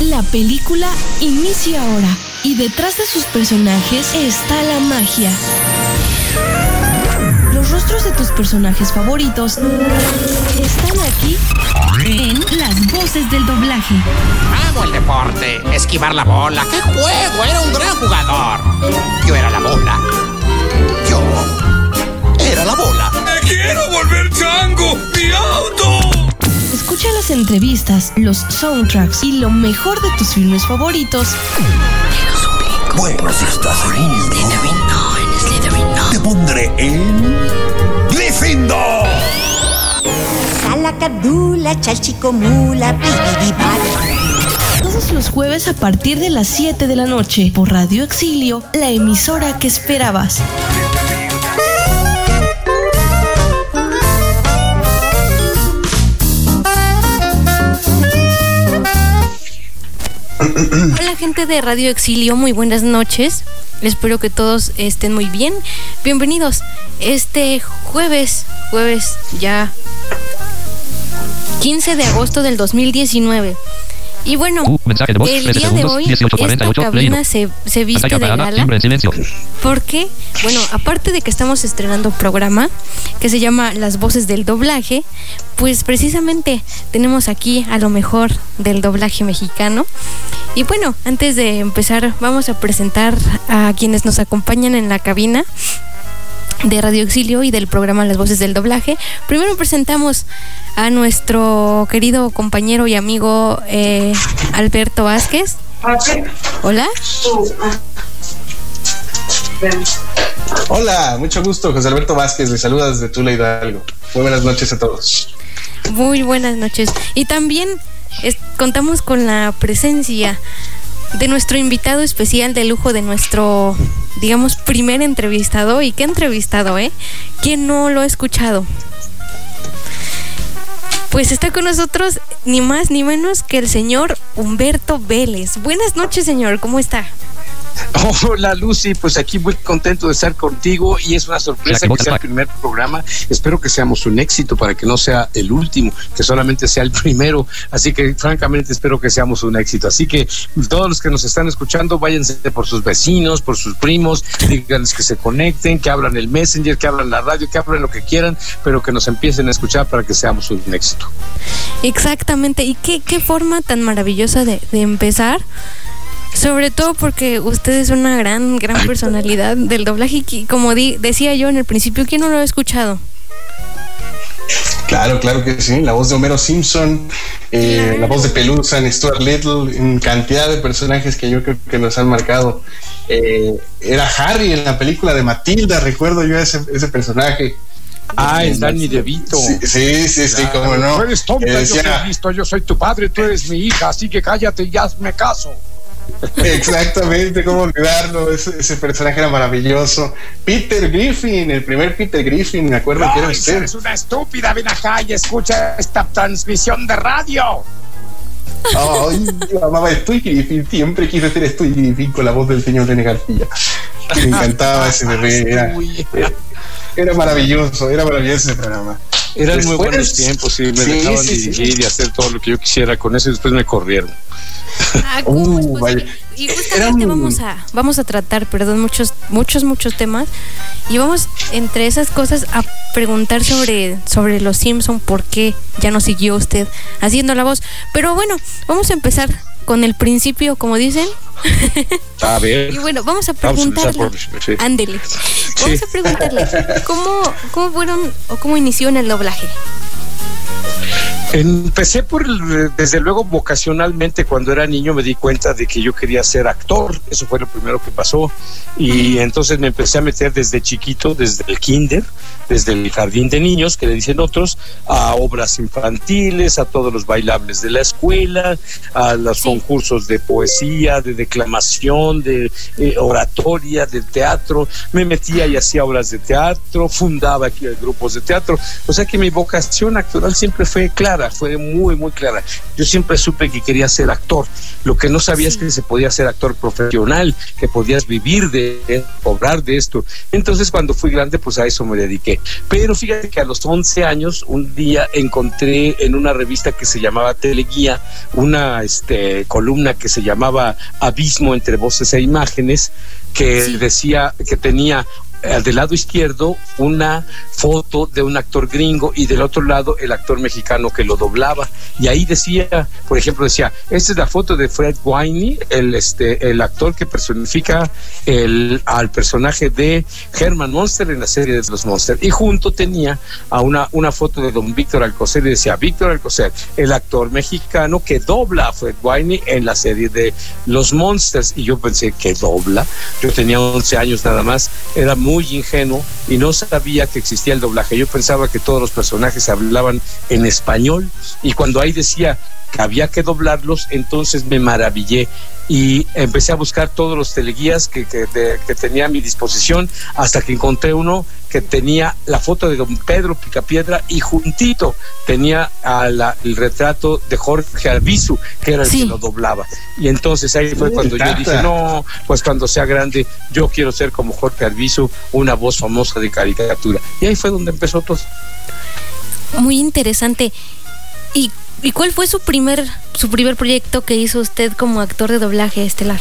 La película inicia ahora y detrás de sus personajes está la magia. Los rostros de tus personajes favoritos están aquí en las voces del doblaje. Amo el deporte, esquivar la bola. ¡Qué juego! Era un gran jugador. Yo era la bola. Yo era la bola. ¡Me quiero volver chango! ¡Mi auto! Escucha las entrevistas, los soundtracks y lo mejor de tus filmes favoritos Bueno, si estás en uno, te pondré en Gryffindor. Salacardula, chalchicomula, todos los jueves a partir de las 7 de la noche por Radio Exilio, la emisora que esperabas. Hola gente de Radio Exilio, muy buenas noches. Espero que todos estén muy bien. Bienvenidos este jueves, jueves ya 15 de agosto del 2019. Y bueno, Uh, mensaje de voz, el 13 día de hoy 18:48, esta cabina leído. se, se viste Pantalla de gala. silencio. Porque, bueno, aparte de que estamos estrenando un programa que se llama Las voces del doblaje, pues precisamente tenemos aquí a lo mejor del doblaje mexicano. Y bueno, antes de empezar, vamos a presentar a quienes nos acompañan en la cabina de Radio Exilio y del programa Las Voces del Doblaje. Primero presentamos a nuestro querido compañero y amigo eh, Alberto Vázquez. Hola. Hola, mucho gusto, José Alberto Vázquez, le saluda desde Tula Hidalgo. Muy buenas noches a todos. Muy buenas noches. Y también es- contamos con la presencia de nuestro invitado especial de lujo, de nuestro, digamos, primer entrevistado. ¿Y qué entrevistado, eh? ¿Quién no lo ha escuchado? Pues está con nosotros ni más ni menos que el señor Humberto Vélez. Buenas noches, señor. ¿Cómo está? Hola Lucy, pues aquí muy contento de estar contigo y es una sorpresa que sea el primer programa. Espero que seamos un éxito para que no sea el último, que solamente sea el primero. Así que francamente espero que seamos un éxito. Así que todos los que nos están escuchando, váyanse por sus vecinos, por sus primos, díganles que se conecten, que abran el Messenger, que abran la radio, que abran lo que quieran, pero que nos empiecen a escuchar para que seamos un éxito. Exactamente. ¿Y qué, qué forma tan maravillosa de, de empezar? Sobre todo porque usted es una gran, gran personalidad del doblaje y como di- decía yo en el principio, ¿quién no lo ha escuchado? Claro, claro que sí. La voz de Homero Simpson, eh, la voz de Pelusa en Stuart Little, en cantidad de personajes que yo creo que nos han marcado. Eh, era Harry en la película de Matilda, recuerdo yo ese, ese personaje. Ah, Eh, es Danny DeVito. Sí, sí, sí, sí, Claro. cómo no. Tú eres tonta, Que yo soy listo, yo soy tu padre, tú eres mi hija, así que cállate y hazme caso. Exactamente, cómo olvidarlo. Ese, ese personaje era maravilloso. Peter Griffin, el primer Peter Griffin, me acuerdo que era usted. eres una estúpida, ven acá y escucha esta transmisión de radio. Ay, yo amaba a Stewie Griffin, siempre quise ser Stewie Griffin con la voz del señor René García. Me encantaba ese bebé, era, era maravilloso, era maravilloso ese programa. Eran muy buenos tiempos y me Sí, dejaban sí, sí. dirigir y hacer todo lo que yo quisiera con eso y después me corrieron. Ah, ¿cómo Uh, vaya. Y justamente Eran- vamos a vamos a tratar, perdón, muchos muchos muchos temas y vamos entre esas cosas a preguntar sobre sobre los Simpson, por qué ya no siguió usted haciendo la voz. Pero bueno, vamos a empezar con el principio, como dicen. A ver. Y bueno, vamos a Vamos a preguntarle. sí. Ándele. Vamos a preguntarle cómo cómo fueron o cómo inició en el doblaje. Empecé por, desde luego, vocacionalmente, cuando era niño me di cuenta de que yo quería ser actor, eso fue lo primero que pasó, y entonces me empecé a meter desde chiquito, desde el kinder, desde el jardín de niños, que le dicen otros, a obras infantiles, a todos los bailables de la escuela, a los Sí. concursos de poesía, de declamación, de eh, oratoria, de teatro, me metía y hacía obras de teatro, fundaba aquí grupos de teatro, o sea que mi vocación actoral siempre fue clara clara, fue muy, muy clara. Yo siempre supe que quería ser actor. Lo que no sabía es que se podía ser actor profesional, que podías vivir de, cobrar de esto. Entonces, cuando fui grande, pues a eso me dediqué. Pero fíjate que a los 11 años, un día encontré en una revista que se llamaba Teleguía, una este, columna que se llamaba Abismo entre voces e imágenes, que decía que tenía del lado izquierdo una foto de un actor gringo y del otro lado el actor mexicano que lo doblaba. Y ahí decía, por ejemplo, decía, esta es la foto de Fred Winey, el, este, el actor que personifica el, al personaje de Herman Monster en la serie de los Monsters. Y junto tenía a una, una foto de don Víctor Alcocer y decía, Víctor Alcocer, el actor mexicano que dobla a Fred Winey en la serie de los Monsters. Y yo pensé, que dobla? Yo tenía 11 años nada más, era muy muy ingenuo y no sabía que existía el doblaje. Yo pensaba que todos los personajes hablaban en español y cuando ahí decía que había que doblarlos, entonces me maravillé y empecé a buscar todos los teleguías que, que, tenía a mi disposición hasta que encontré uno que tenía la foto de don Pedro Picapiedra y juntito tenía el retrato de Jorge Albizu, que era el que lo doblaba. Y entonces ahí fue cuando yo dije, no, pues cuando sea grande, yo quiero ser como Jorge Albizu, una voz famosa de caricatura. Y ahí fue donde empezó todo. Muy interesante. ¿Y ¿Y cuál fue su primer, su primer proyecto que hizo usted como actor de doblaje estelar?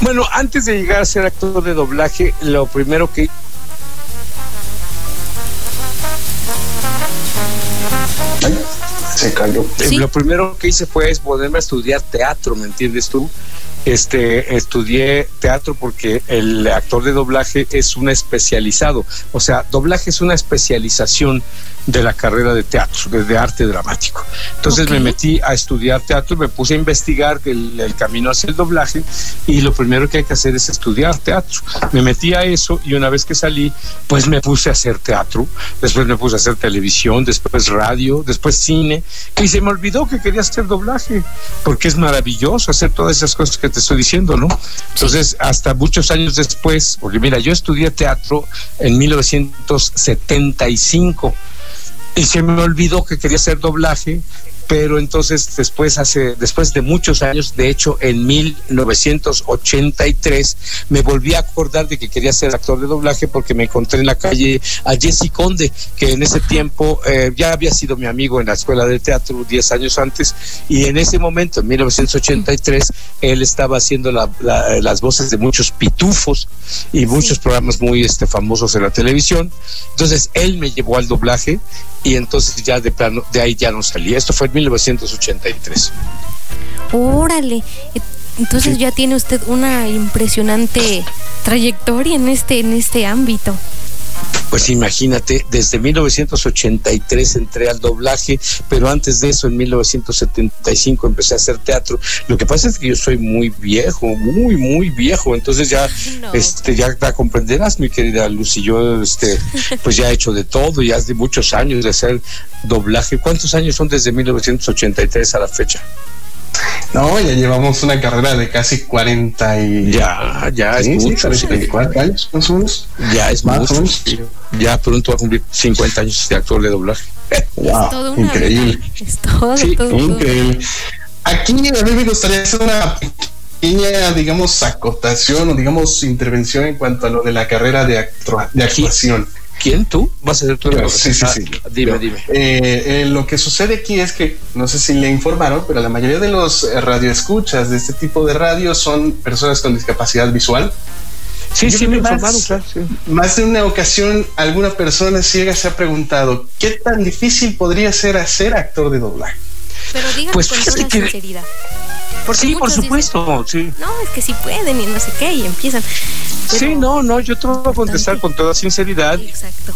Bueno, antes de llegar a ser actor de doblaje, lo primero que se cayó. Lo primero que hice fue ponerme a estudiar teatro, ¿me entiendes tú? Este, estudié teatro porque el actor de doblaje es un especializado, o sea, doblaje es una especialización de la carrera de teatro, de, arte dramático. Entonces me metí a estudiar teatro, me puse a investigar el, el, camino hacia el doblaje y lo primero que hay que hacer es estudiar teatro. Me metí a eso y una vez que salí, pues me puse a hacer teatro, después me puse a hacer televisión, después radio, después cine y se me olvidó que quería hacer doblaje, porque es maravilloso hacer todas esas cosas que te estoy diciendo, ¿no? Entonces, hasta muchos años después, porque mira, yo estudié teatro en 1975 y se me olvidó que quería hacer doblaje pero entonces después hace después de muchos años, de hecho en 1983 me volví a acordar de que quería ser actor de doblaje porque me encontré en la calle a Jesse Conde, que en ese tiempo eh, ya había sido mi amigo en la escuela de teatro 10 años antes y en ese momento en 1983 él estaba haciendo las voces de muchos pitufos y muchos programas muy este famosos en la televisión. Entonces él me llevó al doblaje y entonces ya de plano de ahí ya no salí. Esto fue en 1983. Órale, entonces ya tiene usted una impresionante trayectoria en este en este ámbito. Pues imagínate, desde 1983 entré al doblaje, pero antes de eso, en 1975 empecé a hacer teatro. Lo que pasa es que yo soy muy viejo, muy, muy viejo, entonces ya, este, ya, comprenderás, mi querida Lucy, yo, este, pues ya he hecho de todo, ya hace muchos años de hacer doblaje. ¿Cuántos años son desde 1983 a la fecha? No, ya llevamos una carrera de casi 40 y... Ya, ya es mucho. años, más o menos. Ya es más mucho. Ya pronto va a cumplir 50 años de actor de doblaje. Wow, increíble. Es todo, Increíble. Aquí a mí me gustaría hacer una pequeña, digamos, acotación o digamos intervención en cuanto a lo de la carrera de, de actuación. ¿Quién? ¿Tú? ¿Vas a ser tú? sí, sí, sí. Dime, dime. Eh, eh, lo que sucede aquí es que, no sé si le informaron, pero la mayoría de los eh, radioescuchas de este tipo de radio son personas con discapacidad visual. Sí, sí, me informaron, claro. Más de una ocasión, alguna persona ciega se ha preguntado, ¿qué tan difícil podría ser hacer actor de doblaje? Pero díganme pues con toda sinceridad sí, por supuesto, sí. No, es que sí pueden y no sé qué, y empiezan. Sí, no, no, yo te voy a contestar con toda sinceridad. Exacto.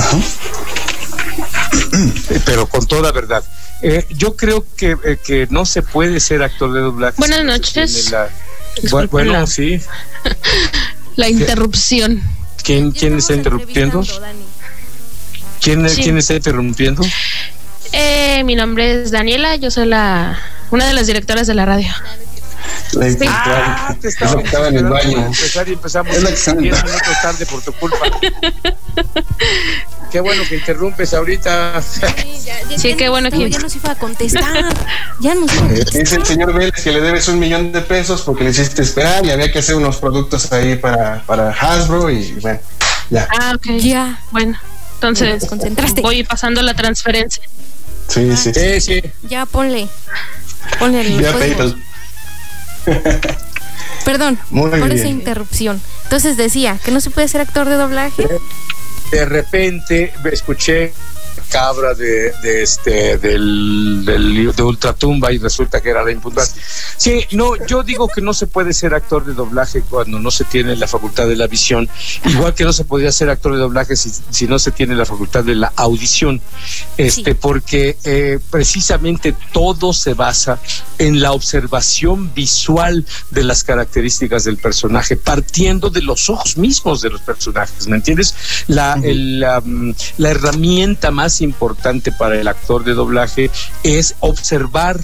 Pero con toda verdad. Eh, yo creo que, eh, que no se puede ser actor de doblaje. Buenas noches. Bueno, sí. La interrupción. ¿Quién, quién está interrumpiendo? ¿Quién, ¿Quién está interrumpiendo? Eh, mi nombre es Daniela, yo soy la una de las directoras de la radio. La ah, te estaba, estaba en el baño. Empezar y empezamos 10 minutos tarde por tu culpa. qué bueno que interrumpes ahorita. Sí, qué bueno que ya nos iba a contestar. Ya nos iba a Es contestar. el señor Vélez que le debes un millón de pesos porque le hiciste esperar y había que hacer unos productos ahí para, para Hasbro y bueno, ya. Ah, ok. Ya. Bueno, Te entonces voy pasando la transferencia. Sí, sí. Sí, sí. Ya ponle. Ponle el. PayPal. Perdón Muy por esa bien. interrupción. Entonces decía que no se puede ser actor de doblaje. De repente escuché cabra de, de este del, del- de ultratumba y resulta que era la impuntual. Sí, no, yo digo que no se puede ser actor de doblaje cuando no se tiene la facultad de la visión, igual que no se podría ser actor de doblaje si, si no se tiene la facultad de la audición, este, Sí. porque eh, precisamente todo se basa en la observación visual de las características del personaje, partiendo de los ojos mismos de los personajes, ¿me entiendes? La, el, la, la herramienta más importante para el actor de doblaje es observar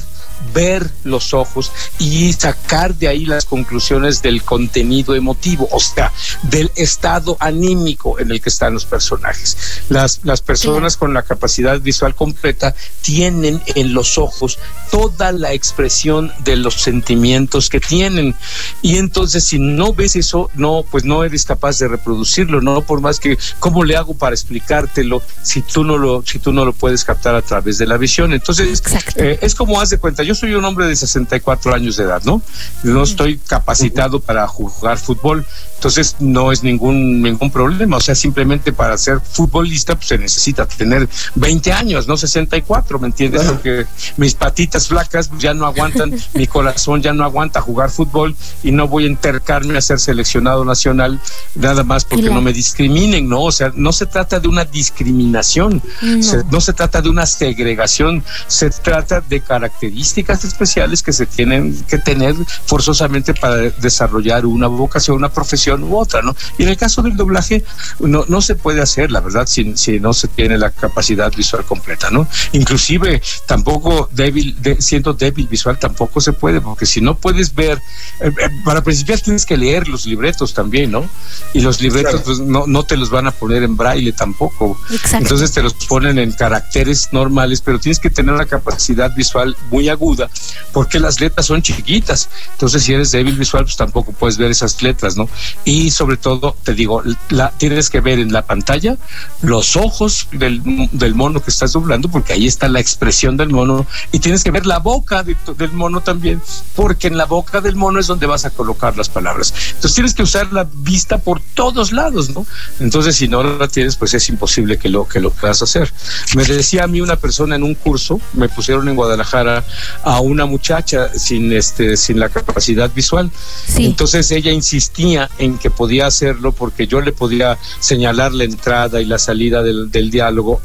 ver los ojos y sacar de ahí las conclusiones del contenido emotivo, o sea, del estado anímico en el que están los personajes. Las, las personas con la capacidad visual completa tienen en los ojos toda la expresión de los sentimientos que tienen. Y entonces si no ves eso, no, pues no eres capaz de reproducirlo, no por más que cómo le hago para explicártelo si tú no lo si tú no lo puedes captar a través de la visión. Entonces, eh, es como haz de cuenta, yo soy un hombre de 64 años de edad, ¿no? No estoy capacitado para jugar fútbol, entonces no es ningún ningún problema, o sea, simplemente para ser futbolista pues se necesita tener 20 años, no 64, ¿me entiendes? Claro. Porque mis patitas flacas ya no aguantan, mi corazón ya no aguanta jugar fútbol y no voy a entercarme a ser seleccionado nacional nada más porque Claro. no me discriminen, ¿no? O sea, no se trata de una discriminación, No. se- no se trata de una segregación, se trata de características especiales que se tienen que tener forzosamente para desarrollar una vocación, una profesión u otra, ¿no? Y en el caso del doblaje no, no se puede hacer, la verdad, si, si no se tiene la capacidad visual completa, ¿no? Inclusive tampoco débil, de- siendo débil visual tampoco se puede, porque si no puedes ver, eh, eh, para principiar tienes que leer los libretos también, ¿no? Y los libretos Claro. pues no, no te los van a poner en braille tampoco. Exacto. Entonces te los ponen en caracteres normales, pero tienes que tener una capacidad visual muy aguda porque las letras son chiquitas. Entonces si eres débil visual, pues tampoco puedes ver esas letras, ¿no? Y sobre todo, te digo, la, tienes que ver en la pantalla los ojos del, del mono que estás doblando porque ahí está la expresión del mono y tienes que ver la boca de- del mono también porque en la boca del mono es donde vas a colocar las palabras. Entonces tienes que usar la vista por todos lados, ¿no? Entonces si no la tienes, pues es imposible que lo que lo puedas hacer. Me decía a mí una persona en un curso, me pusieron en Guadalajara a una muchacha sin este sin la capacidad visual. Sí. Entonces ella insistía en que podía hacerlo porque yo le podía señalar la entrada y la salida del, del diálogo,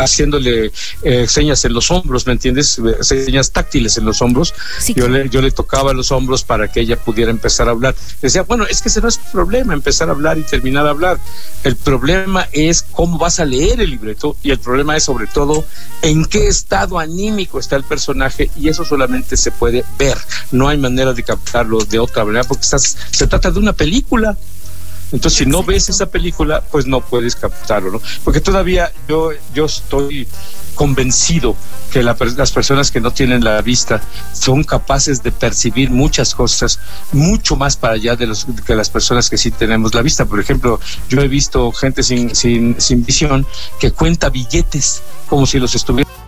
haciéndole eh, señas en los hombros, ¿me entiendes? Eh, Señas táctiles en los hombros. Sí, Yo le, yo le tocaba los hombros para que ella pudiera empezar a hablar. Decía, bueno, es que ese no es el problema, empezar a hablar y terminar a hablar. El problema es cómo vas a leer el libreto y el problema es sobre todo en qué estado anímico está el personaje y eso solamente se puede ver. No hay manera de captarlo de otra manera porque estás, se trata de una película. Entonces, si no ves esa película, pues no puedes captarlo, ¿no? Porque todavía yo, yo estoy convencido que la las personas que no tienen la vista son capaces de percibir muchas cosas mucho más para allá de los que las personas que sí tenemos la vista. Por ejemplo, yo he visto gente sin, sin, sin visión que cuenta billetes como si los estuviera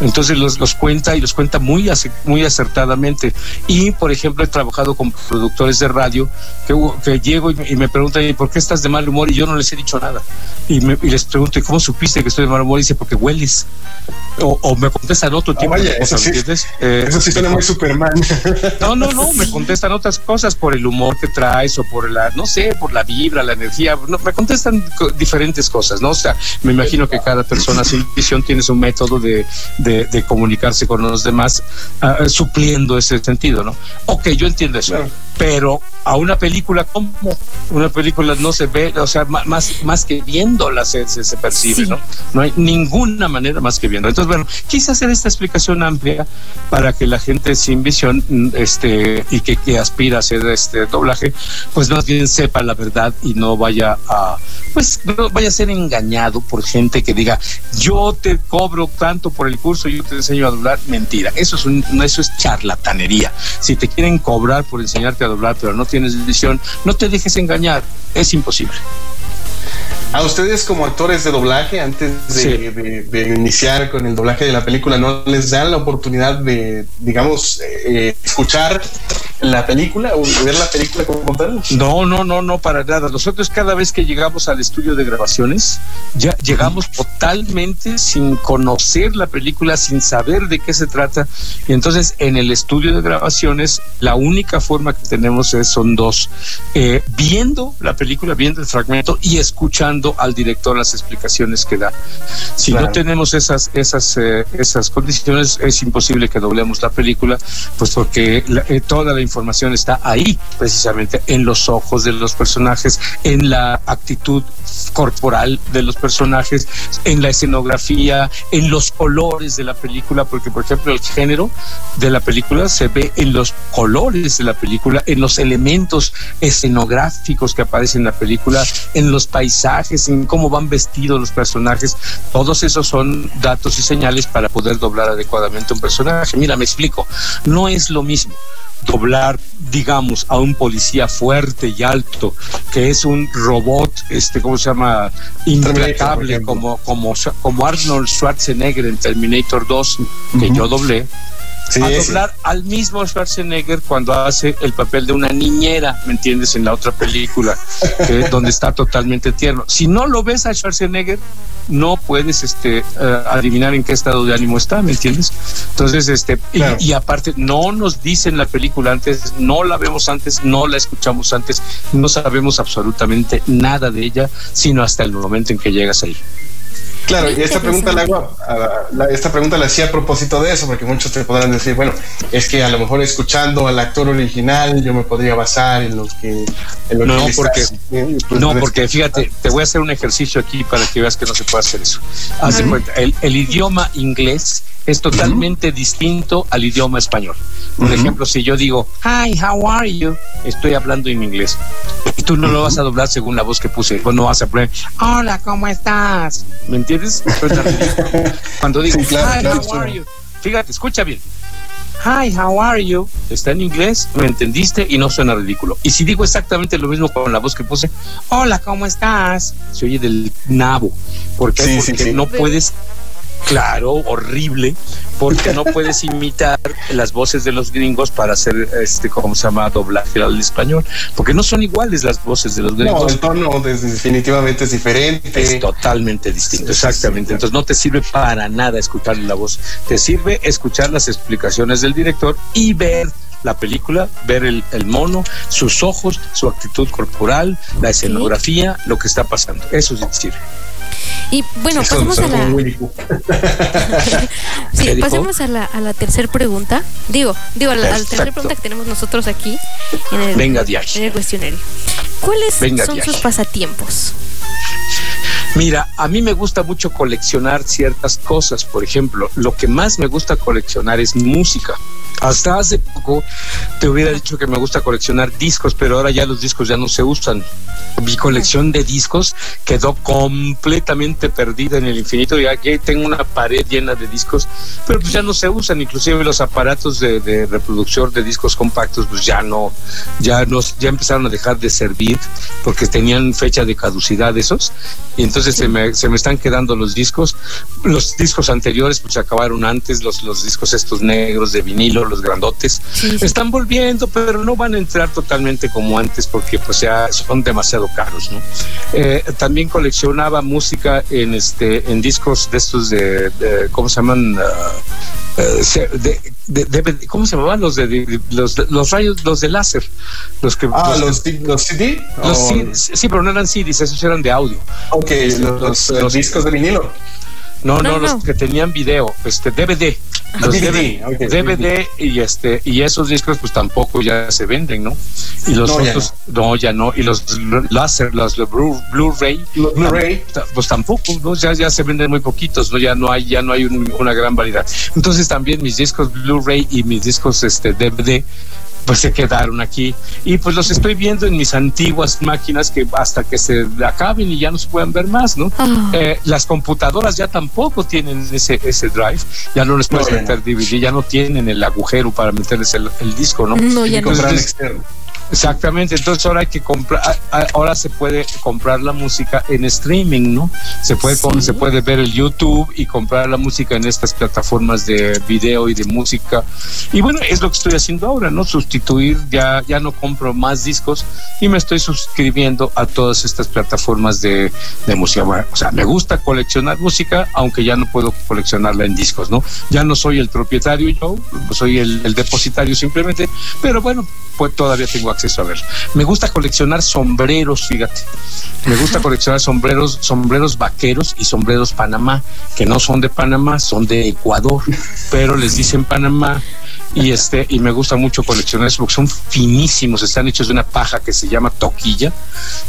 entonces los, los cuenta y los cuenta muy, muy acertadamente. Y, por ejemplo, he trabajado con productores de radio que, que llego y, me- y me preguntan, ¿y por qué estás de mal humor? Y yo no les he dicho nada. Y, me- y les pregunto, ¿y cómo supiste que estoy de mal humor? Y dice, porque hueles. O, o me contestan otro Ah, tipo vaya, de cosas, eso sí. ¿me entiendes? Eh, Eso sí suena muy Superman. no, no, no, me contestan otras cosas por el humor que traes o por la, no sé, por la vibra, la energía. No, me contestan co- diferentes cosas, ¿no? O sea, me imagino que cada persona sin visión tiene su método de, de, de comunicarse con los demás, ah, supliendo ese sentido, ¿no? Ok, yo entiendo eso. Claro. Pero a una película, ¿cómo? Una película no se ve, o sea, más, más que viéndola se, se, se percibe, Sí. ¿no? No hay ninguna manera más que viendo. Entonces, bueno, quise hacer esta explicación amplia para que la gente sin visión mm, este, y que, que aspira a hacer este doblaje, pues más bien sepa la verdad y no vaya a, pues no vaya a ser engañado por gente que diga, yo te cobro tanto por el curso, yo te enseño a doblar. Mentira, eso es, un, eso es charlatanería. Si te quieren cobrar por enseñarte a doblar, pero no tienes visión, no te dejes engañar, es imposible. A ustedes como actores de doblaje, antes de, iniciar con el doblaje de la película, ¿no les dan la oportunidad de, digamos, eh, escuchar la película o ver la película como tal? No, no, no, no, para nada. Nosotros cada vez que llegamos al estudio de grabaciones, ya llegamos totalmente sin conocer la película, sin saber de qué se trata. Y entonces en el estudio de grabaciones, la única forma que tenemos es, son dos, eh, viendo la película, viendo el fragmento y escuchando al director las explicaciones que da. Si no tenemos esas, esas, eh, esas condiciones, es imposible que doblemos la película, pues porque eh, toda la información está ahí, precisamente en los ojos de los personajes, en la actitud corporal de los personajes, en la escenografía, en los colores de la película, porque por ejemplo el género de la película se ve en los colores de la película, en los elementos escenográficos que aparecen en la película, en los paisajes, en cómo van vestidos los personajes. Todos esos son datos y señales para poder doblar adecuadamente un personaje. Mira, me explico. No es lo mismo doblar, digamos, a un policía fuerte y alto, que es un robot, este, ¿cómo se llama? Implacable, como, como, como Arnold Schwarzenegger en Terminator 2, que yo doblé. A doblar al mismo Schwarzenegger cuando hace el papel de una niñera, ¿me entiendes? En la otra película, donde está totalmente tierno. Si no lo ves a Schwarzenegger, no puedes este, eh, adivinar en qué estado de ánimo está, ¿me entiendes? Entonces, este, y, aparte, no nos dicen la película antes, no la vemos antes, no la escuchamos antes, no sabemos absolutamente nada de ella, sino hasta el momento en que llegas ahí. Claro, y esta pregunta la hago, esta pregunta la hacía a propósito de eso, porque muchos te podrán decir, bueno, es que a lo mejor escuchando al actor original yo me podría basar en lo que, no, porque, pues, no, porque fíjate, te voy a hacer un ejercicio aquí para que veas que no se puede hacer eso. Haz cuenta, el, el idioma inglés es totalmente distinto al idioma español. Por ejemplo, si yo digo, hi, how are you? Estoy hablando en inglés. Y tú no lo vas a doblar según la voz que puse. O no vas a poner, hola, ¿cómo estás? ¿Me entiendes? Cuando digo, hi, how are you? Fíjate, escucha bien. Hi, how are you? Está en inglés, me entendiste y no suena ridículo. Y si digo exactamente lo mismo con la voz que puse, hola, ¿cómo estás? Se oye del nabo. ¿Por qué? Porque no puedes Claro, horrible, porque no puedes imitar las voces de los gringos para hacer, este, ¿cómo se llama? Doblaje al español, porque no son iguales las voces de los gringos. No, el tono definitivamente es diferente. Es totalmente distinto, exactamente. Entonces no te sirve para nada escuchar la voz, te sirve escuchar las explicaciones del director y ver la película, ver el, el, mono, sus ojos, su actitud corporal, la escenografía, lo que está pasando. Eso sí sirve. Y bueno, pasemos a la. sí, pasemos a la, a la tercera pregunta. Digo, digo, a la, tercera pregunta que tenemos nosotros aquí en el, Venga, en el cuestionario. ¿Cuáles son sus pasatiempos? Mira, a mí me gusta mucho coleccionar ciertas cosas. Por ejemplo, lo que más me gusta coleccionar es música. Hasta hace poco te hubiera dicho que me gusta coleccionar discos, pero ahora ya los discos ya no se usan. Mi colección de discos quedó completamente perdida en el infinito. Ya que tengo una pared llena de discos, pero pues ya no se usan. Inclusive los aparatos de, reproducción de discos compactos, pues ya no, ya nos, ya empezaron a dejar de servir porque tenían fecha de caducidad esos. Y entonces se me, se me están quedando los discos. Los discos anteriores pues se acabaron antes, los, los discos estos negros de vinilo los grandotes, están volviendo, pero no van a entrar totalmente como antes porque pues ya son demasiado caros, ¿no? Eh, también coleccionaba música en este en discos de estos de, ¿cómo se llaman? Ah, eh, de, ¿cómo se llamaban los de, los, los rayos los de láser los que ah los, los, CD sí pero no eran CDs esos eran de audio. Ok los, los discos de vinilo no, no, los que tenían video, este DVD. Los DVD, y este y esos discos pues tampoco ya se venden, ¿no? Y los otros no. ya no y los láser, los Blu-ray, Blu-ray pues tampoco, ¿no? Ya ya se venden muy poquitos, no ya no hay ya no hay una gran variedad. Entonces también mis discos Blu-ray y mis discos este DVD pues se quedaron aquí. Y pues los estoy viendo en mis antiguas máquinas que hasta que se acaben y ya no se puedan ver más, ¿no? Ah. Eh, las computadoras ya tampoco tienen ese, ese drive, ya no les puedes No. meter DVD, ya no tienen el agujero para meterles el, el disco, ¿no? No, ya no. Entonces, externo. Exactamente, entonces ahora hay que comprar, ahora se puede comprar la música en streaming, ¿no? Se puede, se puede ver el YouTube y comprar la música en estas plataformas de video y de música. Y bueno, es lo que estoy haciendo ahora, ¿no? Sustituir, ya, ya no compro más discos y me estoy suscribiendo a todas estas plataformas de, de música. Bueno, o sea, me gusta coleccionar música, aunque ya no puedo coleccionarla en discos, ¿no? Ya no soy el propietario yo, soy el, el depositario simplemente, pero bueno, pues todavía tengo acceso a ver. Me gusta coleccionar sombreros, fíjate. Me gusta coleccionar sombreros, sombreros vaqueros y sombreros Panamá, que no son de Panamá, son de Ecuador, pero les dicen Panamá y este y me gusta mucho coleccionar eso porque son finísimos, están hechos de una paja que se llama toquilla,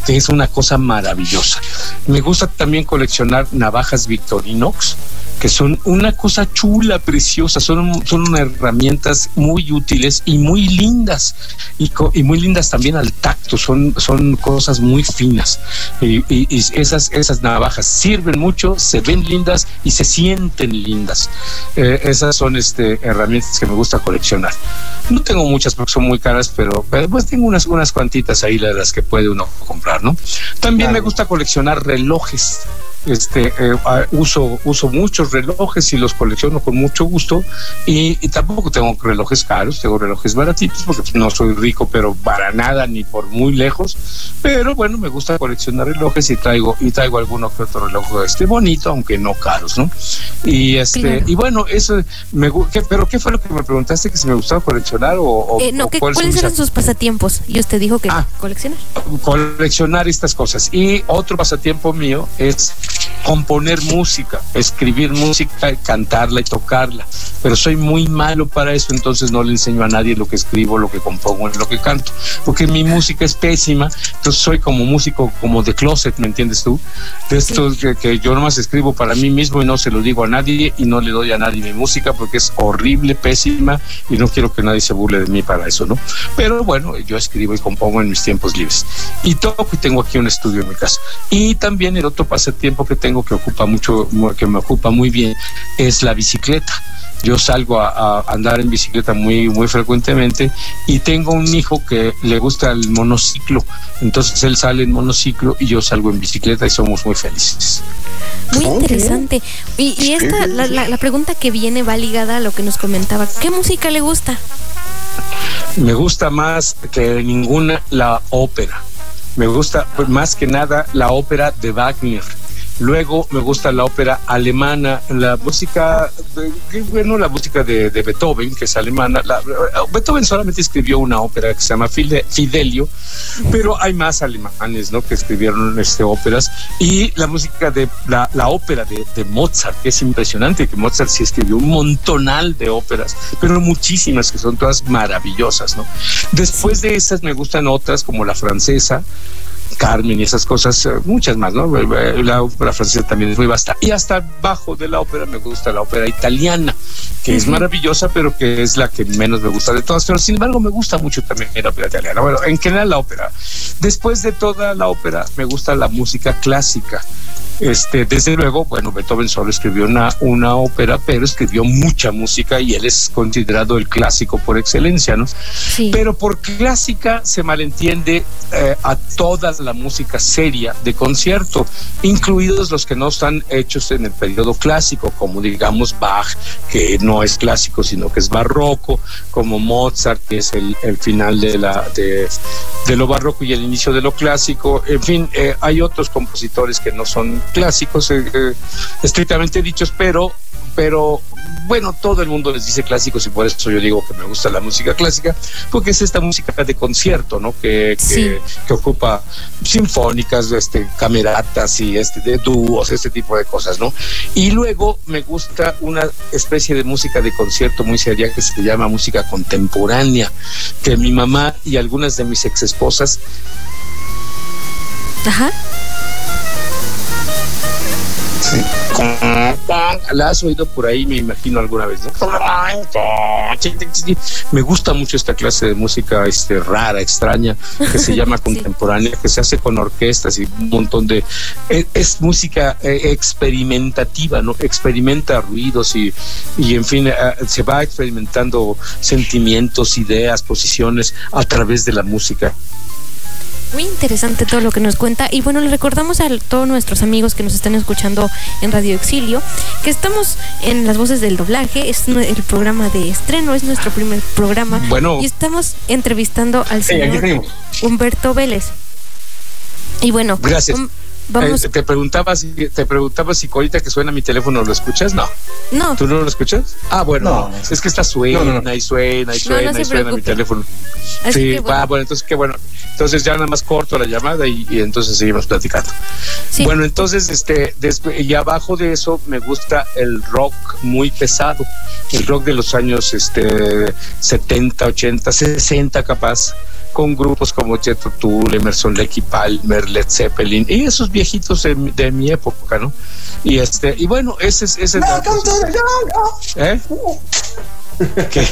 que es una cosa maravillosa. Me gusta también coleccionar navajas Victorinox que son una cosa chula, preciosa, son, son unas herramientas muy útiles y muy lindas, y, y muy lindas también al tacto, son, son cosas muy finas. Y, y- y esas, esas navajas sirven mucho, se ven lindas y se sienten lindas. Eh, esas son este, herramientas que me gusta coleccionar. No tengo muchas porque son muy caras, pero, pero pues tengo unas, unas cuantitas ahí de las que puede uno comprar, ¿no? También me gusta coleccionar relojes este eh, uso uso muchos relojes y los colecciono con mucho gusto y, y tampoco tengo relojes caros tengo relojes baratitos porque pues, no soy rico pero para nada ni por muy lejos pero bueno me gusta coleccionar relojes y traigo y traigo alguno que otro reloj este bonito aunque no caros no y este Claro. y bueno eso me ¿qué- pero qué fue lo que me preguntaste que si me gustaba coleccionar o, o- Eh, no, o ¿qué- cuáles son ¿cuáles mis eran sus pasatiempos? Y usted dijo que Ah. coleccionar. coleccionar estas cosas. Y otro pasatiempo mío es componer música, escribir música, cantarla y tocarla. Pero soy muy malo para eso, entonces no le enseño a nadie lo que escribo, lo que compongo, lo que canto, porque mi música es pésima. Entonces soy como músico, como de closet, ¿me entiendes tú? De esto que, que yo nomás escribo para mí mismo y no se lo digo a nadie y no le doy a nadie mi música porque es horrible, pésima y no quiero que nadie se burle de mí para eso, ¿no? Pero bueno, yo escribo y compongo en mis tiempos libres. Y toco y tengo aquí un estudio en mi casa. Y también el otro pasatiempo que tengo que ocupa mucho, mu- que me ocupa muy bien, es la bicicleta. Yo salgo a, a andar en bicicleta muy, muy frecuentemente y tengo un hijo que le gusta el monociclo. Entonces él sale en monociclo y yo salgo en bicicleta y somos muy felices. Muy interesante. Y, y esta, la, la- la pregunta que viene va ligada a lo que nos comentaba. ¿Qué música le gusta? Me gusta más que ninguna la ópera. Me gusta pues, más que nada la ópera de Wagner. Luego me gusta la ópera alemana, la música, de- bueno, la música de, de Beethoven, que es alemana. La- Beethoven solamente escribió una ópera que se llama Fide- Fidelio, pero hay más alemanes, ¿no? Que escribieron este, óperas. Y la música de la, la ópera de, de Mozart, que es impresionante, que Mozart sí escribió un montonal de óperas, pero muchísimas que son todas maravillosas, ¿no? Después de esas me gustan otras, como la francesa, Carmen y esas cosas, eh, muchas más, ¿no? Eh, La ópera francesa también es muy vasta. Y hasta abajo de la ópera me gusta la ópera italiana, que es maravillosa, pero que es la que menos me gusta de todas. Pero sin embargo, me gusta mucho también la ópera italiana. Bueno, en general la ópera. Después de toda la ópera, me gusta la música clásica. Este, desde luego, bueno, Beethoven solo escribió una, una ópera, pero escribió mucha música y él es considerado el clásico por excelencia, ¿no? Sí. Pero por clásica se malentiende eh, a toda la música seria de concierto, incluidos los que no están hechos en el periodo clásico, como digamos Bach, que no es clásico, sino que es barroco, como Mozart, que es el, el final de, la, de, de lo barroco y el inicio de lo clásico. En fin, eh, hay otros compositores que no son clásicos eh, eh, estrictamente dichos, pero pero bueno, todo el mundo les dice clásicos y por eso yo digo que me gusta la música clásica, porque es esta música de concierto, ¿no? Que, que, Sí. que ocupa sinfónicas, este, cameratas y este, de dúos, este tipo de cosas, ¿no? Y luego me gusta una especie de música de concierto muy seria que se llama música contemporánea, que mi mamá y algunas de mis ex esposas Ajá. Sí. La has oído por ahí, me imagino alguna vez. Me gusta mucho esta clase de música este, rara, extraña, que se llama contemporánea, que se hace con orquestas y un montón de... Es, música eh, experimentativa, ¿no? Experimenta ruidos y, y en fin, eh, se va experimentando sentimientos, ideas, posiciones a través de la música. Muy interesante todo lo que nos cuenta. Y bueno, le recordamos a todos nuestros amigos que nos están escuchando en Radio Exilio que estamos en las voces del doblaje. Es el programa de estreno, es nuestro primer programa. Bueno. Y estamos entrevistando al señor Humberto Vélez. Y bueno, gracias. Eh, te preguntaba si te preguntaba si ahorita que suena mi teléfono lo escuchas, no. No. ¿Tú no lo escuchas? Ah, bueno, es que está suena y suena y suena y suena mi teléfono. sí, bueno. bueno, entonces qué bueno. Entonces ya nada más corto la llamada y, entonces seguimos platicando. Bueno, entonces este y abajo de eso me gusta el rock muy pesado, el rock de los años este 70, 80, 60 capaz con grupos como Jethro Tull, Emerson Lecky Palmer, Led Zeppelin y esos viejitos de, de, mi época, ¿no? Y este y bueno, ese es ese Welcome to the jungle. ¿Eh? ¿Qué?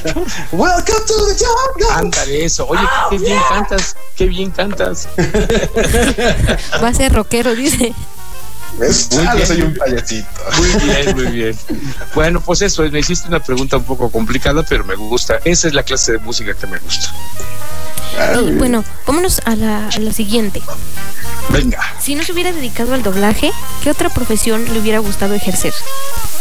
Welcome to the jungle. Ándale eso. Oye, qué, bien cantas, qué bien cantas. Va a ser rockero, dice. Muy bien. soy un payasito. Muy bien, muy bien. Bueno, pues eso, me hiciste una pregunta un poco complicada, pero me gusta. Esa es la clase de música que me gusta. Bueno, vámonos a la siguiente. Venga. Si no se hubiera dedicado al doblaje, ¿qué otra profesión le hubiera gustado ejercer?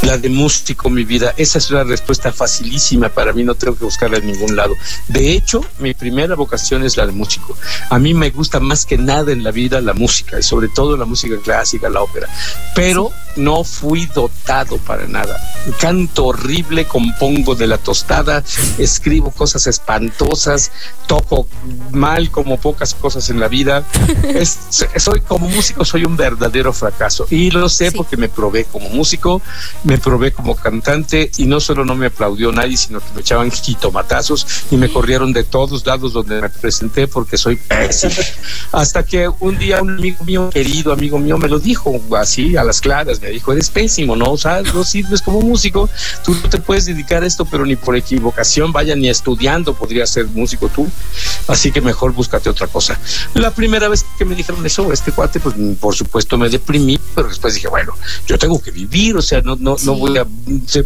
La de músico, mi vida. Esa es una respuesta facilísima para mí, no tengo que buscarla en ningún lado. De hecho, mi primera vocación es la de músico. A mí me gusta más que nada en la vida la música, y sobre todo la música clásica, la ópera. Pero no fui dotado para nada. Canto horrible, compongo de la tostada, escribo cosas espantosas, toco mal como pocas cosas en la vida. soy como músico, soy un verdadero fracaso. Y lo sé porque me probé como músico, me probé como cantante y no solo no me aplaudió nadie, sino que me echaban jitomatazos y me corrieron de todos lados donde me presenté porque soy pésimo. Hasta que un día un amigo mío, querido amigo mío, me lo dijo así a las claras, me dijo, eres pésimo, ¿no? O sea, no sirves como músico, tú no te puedes dedicar a esto, pero ni por equivocación, vaya, ni estudiando podría ser músico tú, así que mejor búscate otra cosa. La primera vez que me dijeron eso, este cuate, pues por supuesto me deprimí, pero después dije, bueno, yo tengo que vivir, o sea, no, no, no voy a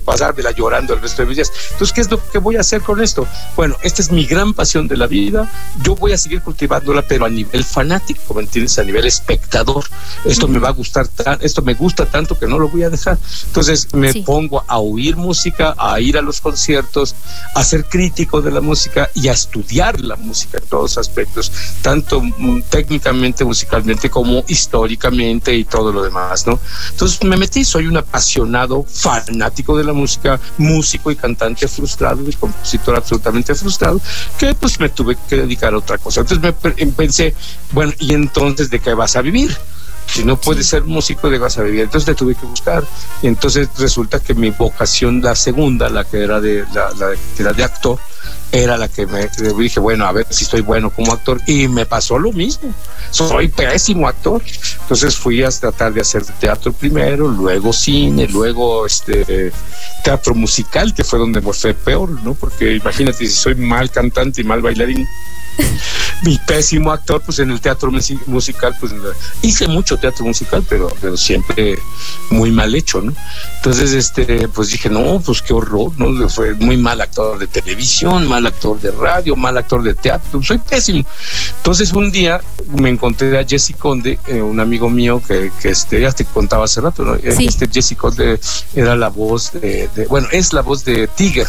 pasármela llorando el resto de mis días. Entonces, ¿qué es lo que voy a hacer con esto? Bueno, esta es mi gran pasión de la vida. Yo voy a seguir cultivándola, pero a nivel fanático, ¿me entiendes? A nivel espectador. Esto me va a gustar, esto me gusta tanto que no lo voy a dejar. Entonces, me pongo a oír música, a ir a los conciertos, a ser crítico de la música y a estudiar la música en todos aspectos, tanto mm, técnicamente, musicalmente, como históricamente y todo lo demás, ¿no? Entonces, me metí, soy un apasionado fanático de la música, músico y cantante frustrado y compositor absolutamente frustrado, que pues me tuve que dedicar a otra cosa. Entonces me pensé, bueno, ¿y entonces de qué vas a vivir? Si no puedes ser músico, de vas a vivir. Entonces te tuve que buscar. Y entonces resulta que mi vocación, la segunda, la que era de, la, la que era de actor, era la que me dije, bueno, a ver si estoy bueno como actor. Y me pasó lo mismo. Soy pésimo actor. Entonces fui a tratar de hacer teatro primero, luego cine, luego este teatro musical, que fue donde me fue peor, ¿no? Porque imagínate, si soy mal cantante y mal bailarín, mi pésimo actor, pues en el teatro musical, pues hice mucho teatro musical, pero, pero siempre muy mal hecho, ¿no? Entonces, este, pues dije, no, pues qué horror, ¿no? Fue muy mal actor de televisión, mal actor de radio, mal actor de teatro, soy pésimo. Entonces, un día me encontré a Jesse Conde, eh, un amigo mío que, que, este, ya te contaba hace rato, ¿no? Este Jesse Conde era la voz de, bueno, es la voz de Tiger.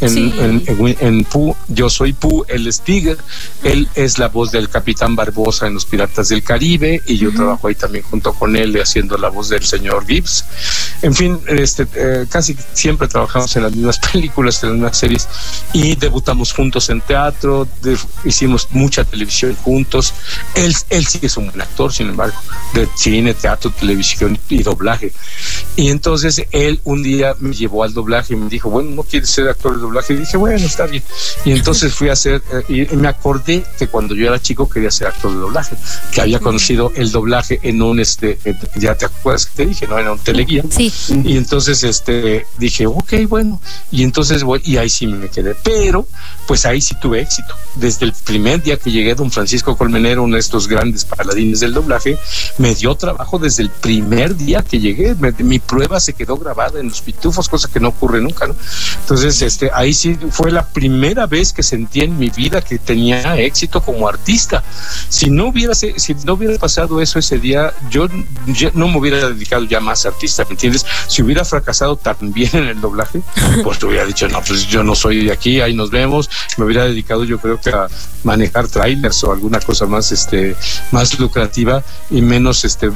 En, en, yo soy Pu, él es Tiger, él es la voz del Capitán Barbosa en Los Piratas del Caribe y yo trabajo ahí también junto con él haciendo la voz del señor Gibbs. En fin, este, eh, casi siempre trabajamos en las mismas películas, en las mismas series y debutamos juntos en teatro, hicimos mucha televisión juntos. Él, él sí es un buen actor, sin embargo, de cine, teatro, televisión y doblaje. Y entonces él un día me llevó al doblaje y me dijo, bueno, ¿no quieres ser actor de doblaje y dije, bueno, está bien. Y entonces fui a hacer, eh, y me acordé que cuando yo era chico quería ser actor de doblaje, que había conocido el doblaje en un, este, ya te acuerdas que te dije, ¿no? En un teleguía. Sí. Y entonces, este, dije, ok, bueno. Y entonces voy, y ahí sí me quedé. Pero, pues ahí sí tuve éxito. Desde el primer día que llegué, don Francisco Colmenero, uno de estos grandes paladines del doblaje, me dio trabajo desde el primer día que llegué. mi prueba se quedó grabada en los pitufos, cosa que no ocurre nunca, ¿no? Entonces, este, ahí sí fue la primera vez que sentí en mi vida que tenía éxito como artista. Si no hubiera, si no hubiera pasado eso ese día, yo, no me hubiera dedicado ya más a artista, ¿me entiendes? Si hubiera fracasado también en el doblaje, pues te hubiera dicho, no, pues yo no soy de aquí, ahí nos vemos. Me hubiera dedicado yo creo que a manejar trailers o alguna cosa más, este, más lucrativa y menos este,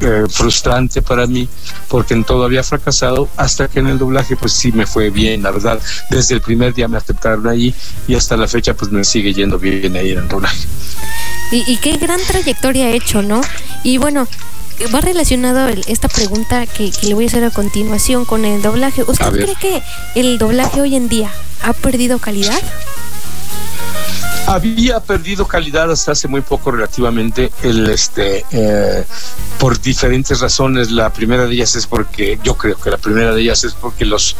eh, frustrante para mí, porque en todo había fracasado, hasta que en el doblaje pues sí me fue bien, la verdad. Desde el primer día me aceptaron ahí y hasta la fecha pues me sigue yendo bien ahí en el doblaje. Y, qué gran trayectoria ha hecho, ¿no? Y bueno, va relacionado esta pregunta que, le voy a hacer a continuación con el doblaje. ¿Usted cree que el doblaje hoy en día ha perdido calidad? Había perdido calidad hasta hace muy poco relativamente. El este eh, por diferentes razones la primera de ellas es porque yo creo que la primera de ellas es porque los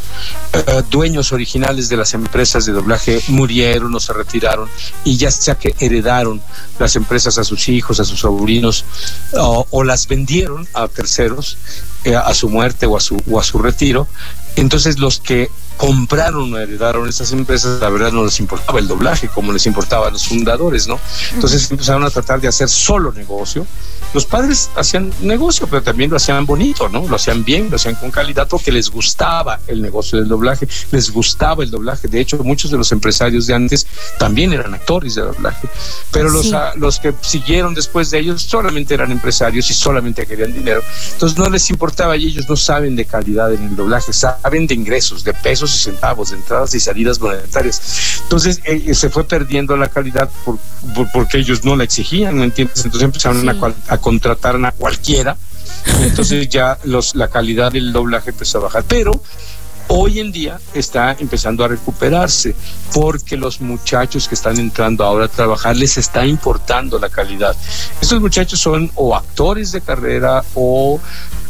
eh, dueños originales de las empresas de doblaje murieron o se retiraron y ya sea que heredaron las empresas a sus hijos a sus sobrinos o, las vendieron a terceros eh, a su muerte o a su o a su retiro entonces los que compraron o heredaron esas empresas, la verdad no les importaba el doblaje como les importaba a los fundadores, ¿no? Entonces empezaron a tratar de hacer solo negocio. Los padres hacían negocio, pero también lo hacían bonito, ¿no? Lo hacían bien, lo hacían con calidad porque les gustaba el negocio del doblaje, les gustaba el doblaje. De hecho, muchos de los empresarios de antes también eran actores de doblaje, pero los, ah, los que siguieron después de ellos solamente eran empresarios y solamente querían dinero. Entonces no les importaba y ellos no saben de calidad en el doblaje, saben de ingresos, de pesos y centavos, de entradas y salidas monetarias. Entonces eh, se fue perdiendo la calidad por, porque ellos no la exigían, ¿me entiendes? Entonces empezaron a, contratar a cualquiera. Entonces ya los, la calidad del doblaje empezó a bajar. Pero hoy en día está empezando a recuperarse porque los muchachos que están entrando ahora a trabajar les está importando la calidad. Estos muchachos son o actores de carrera o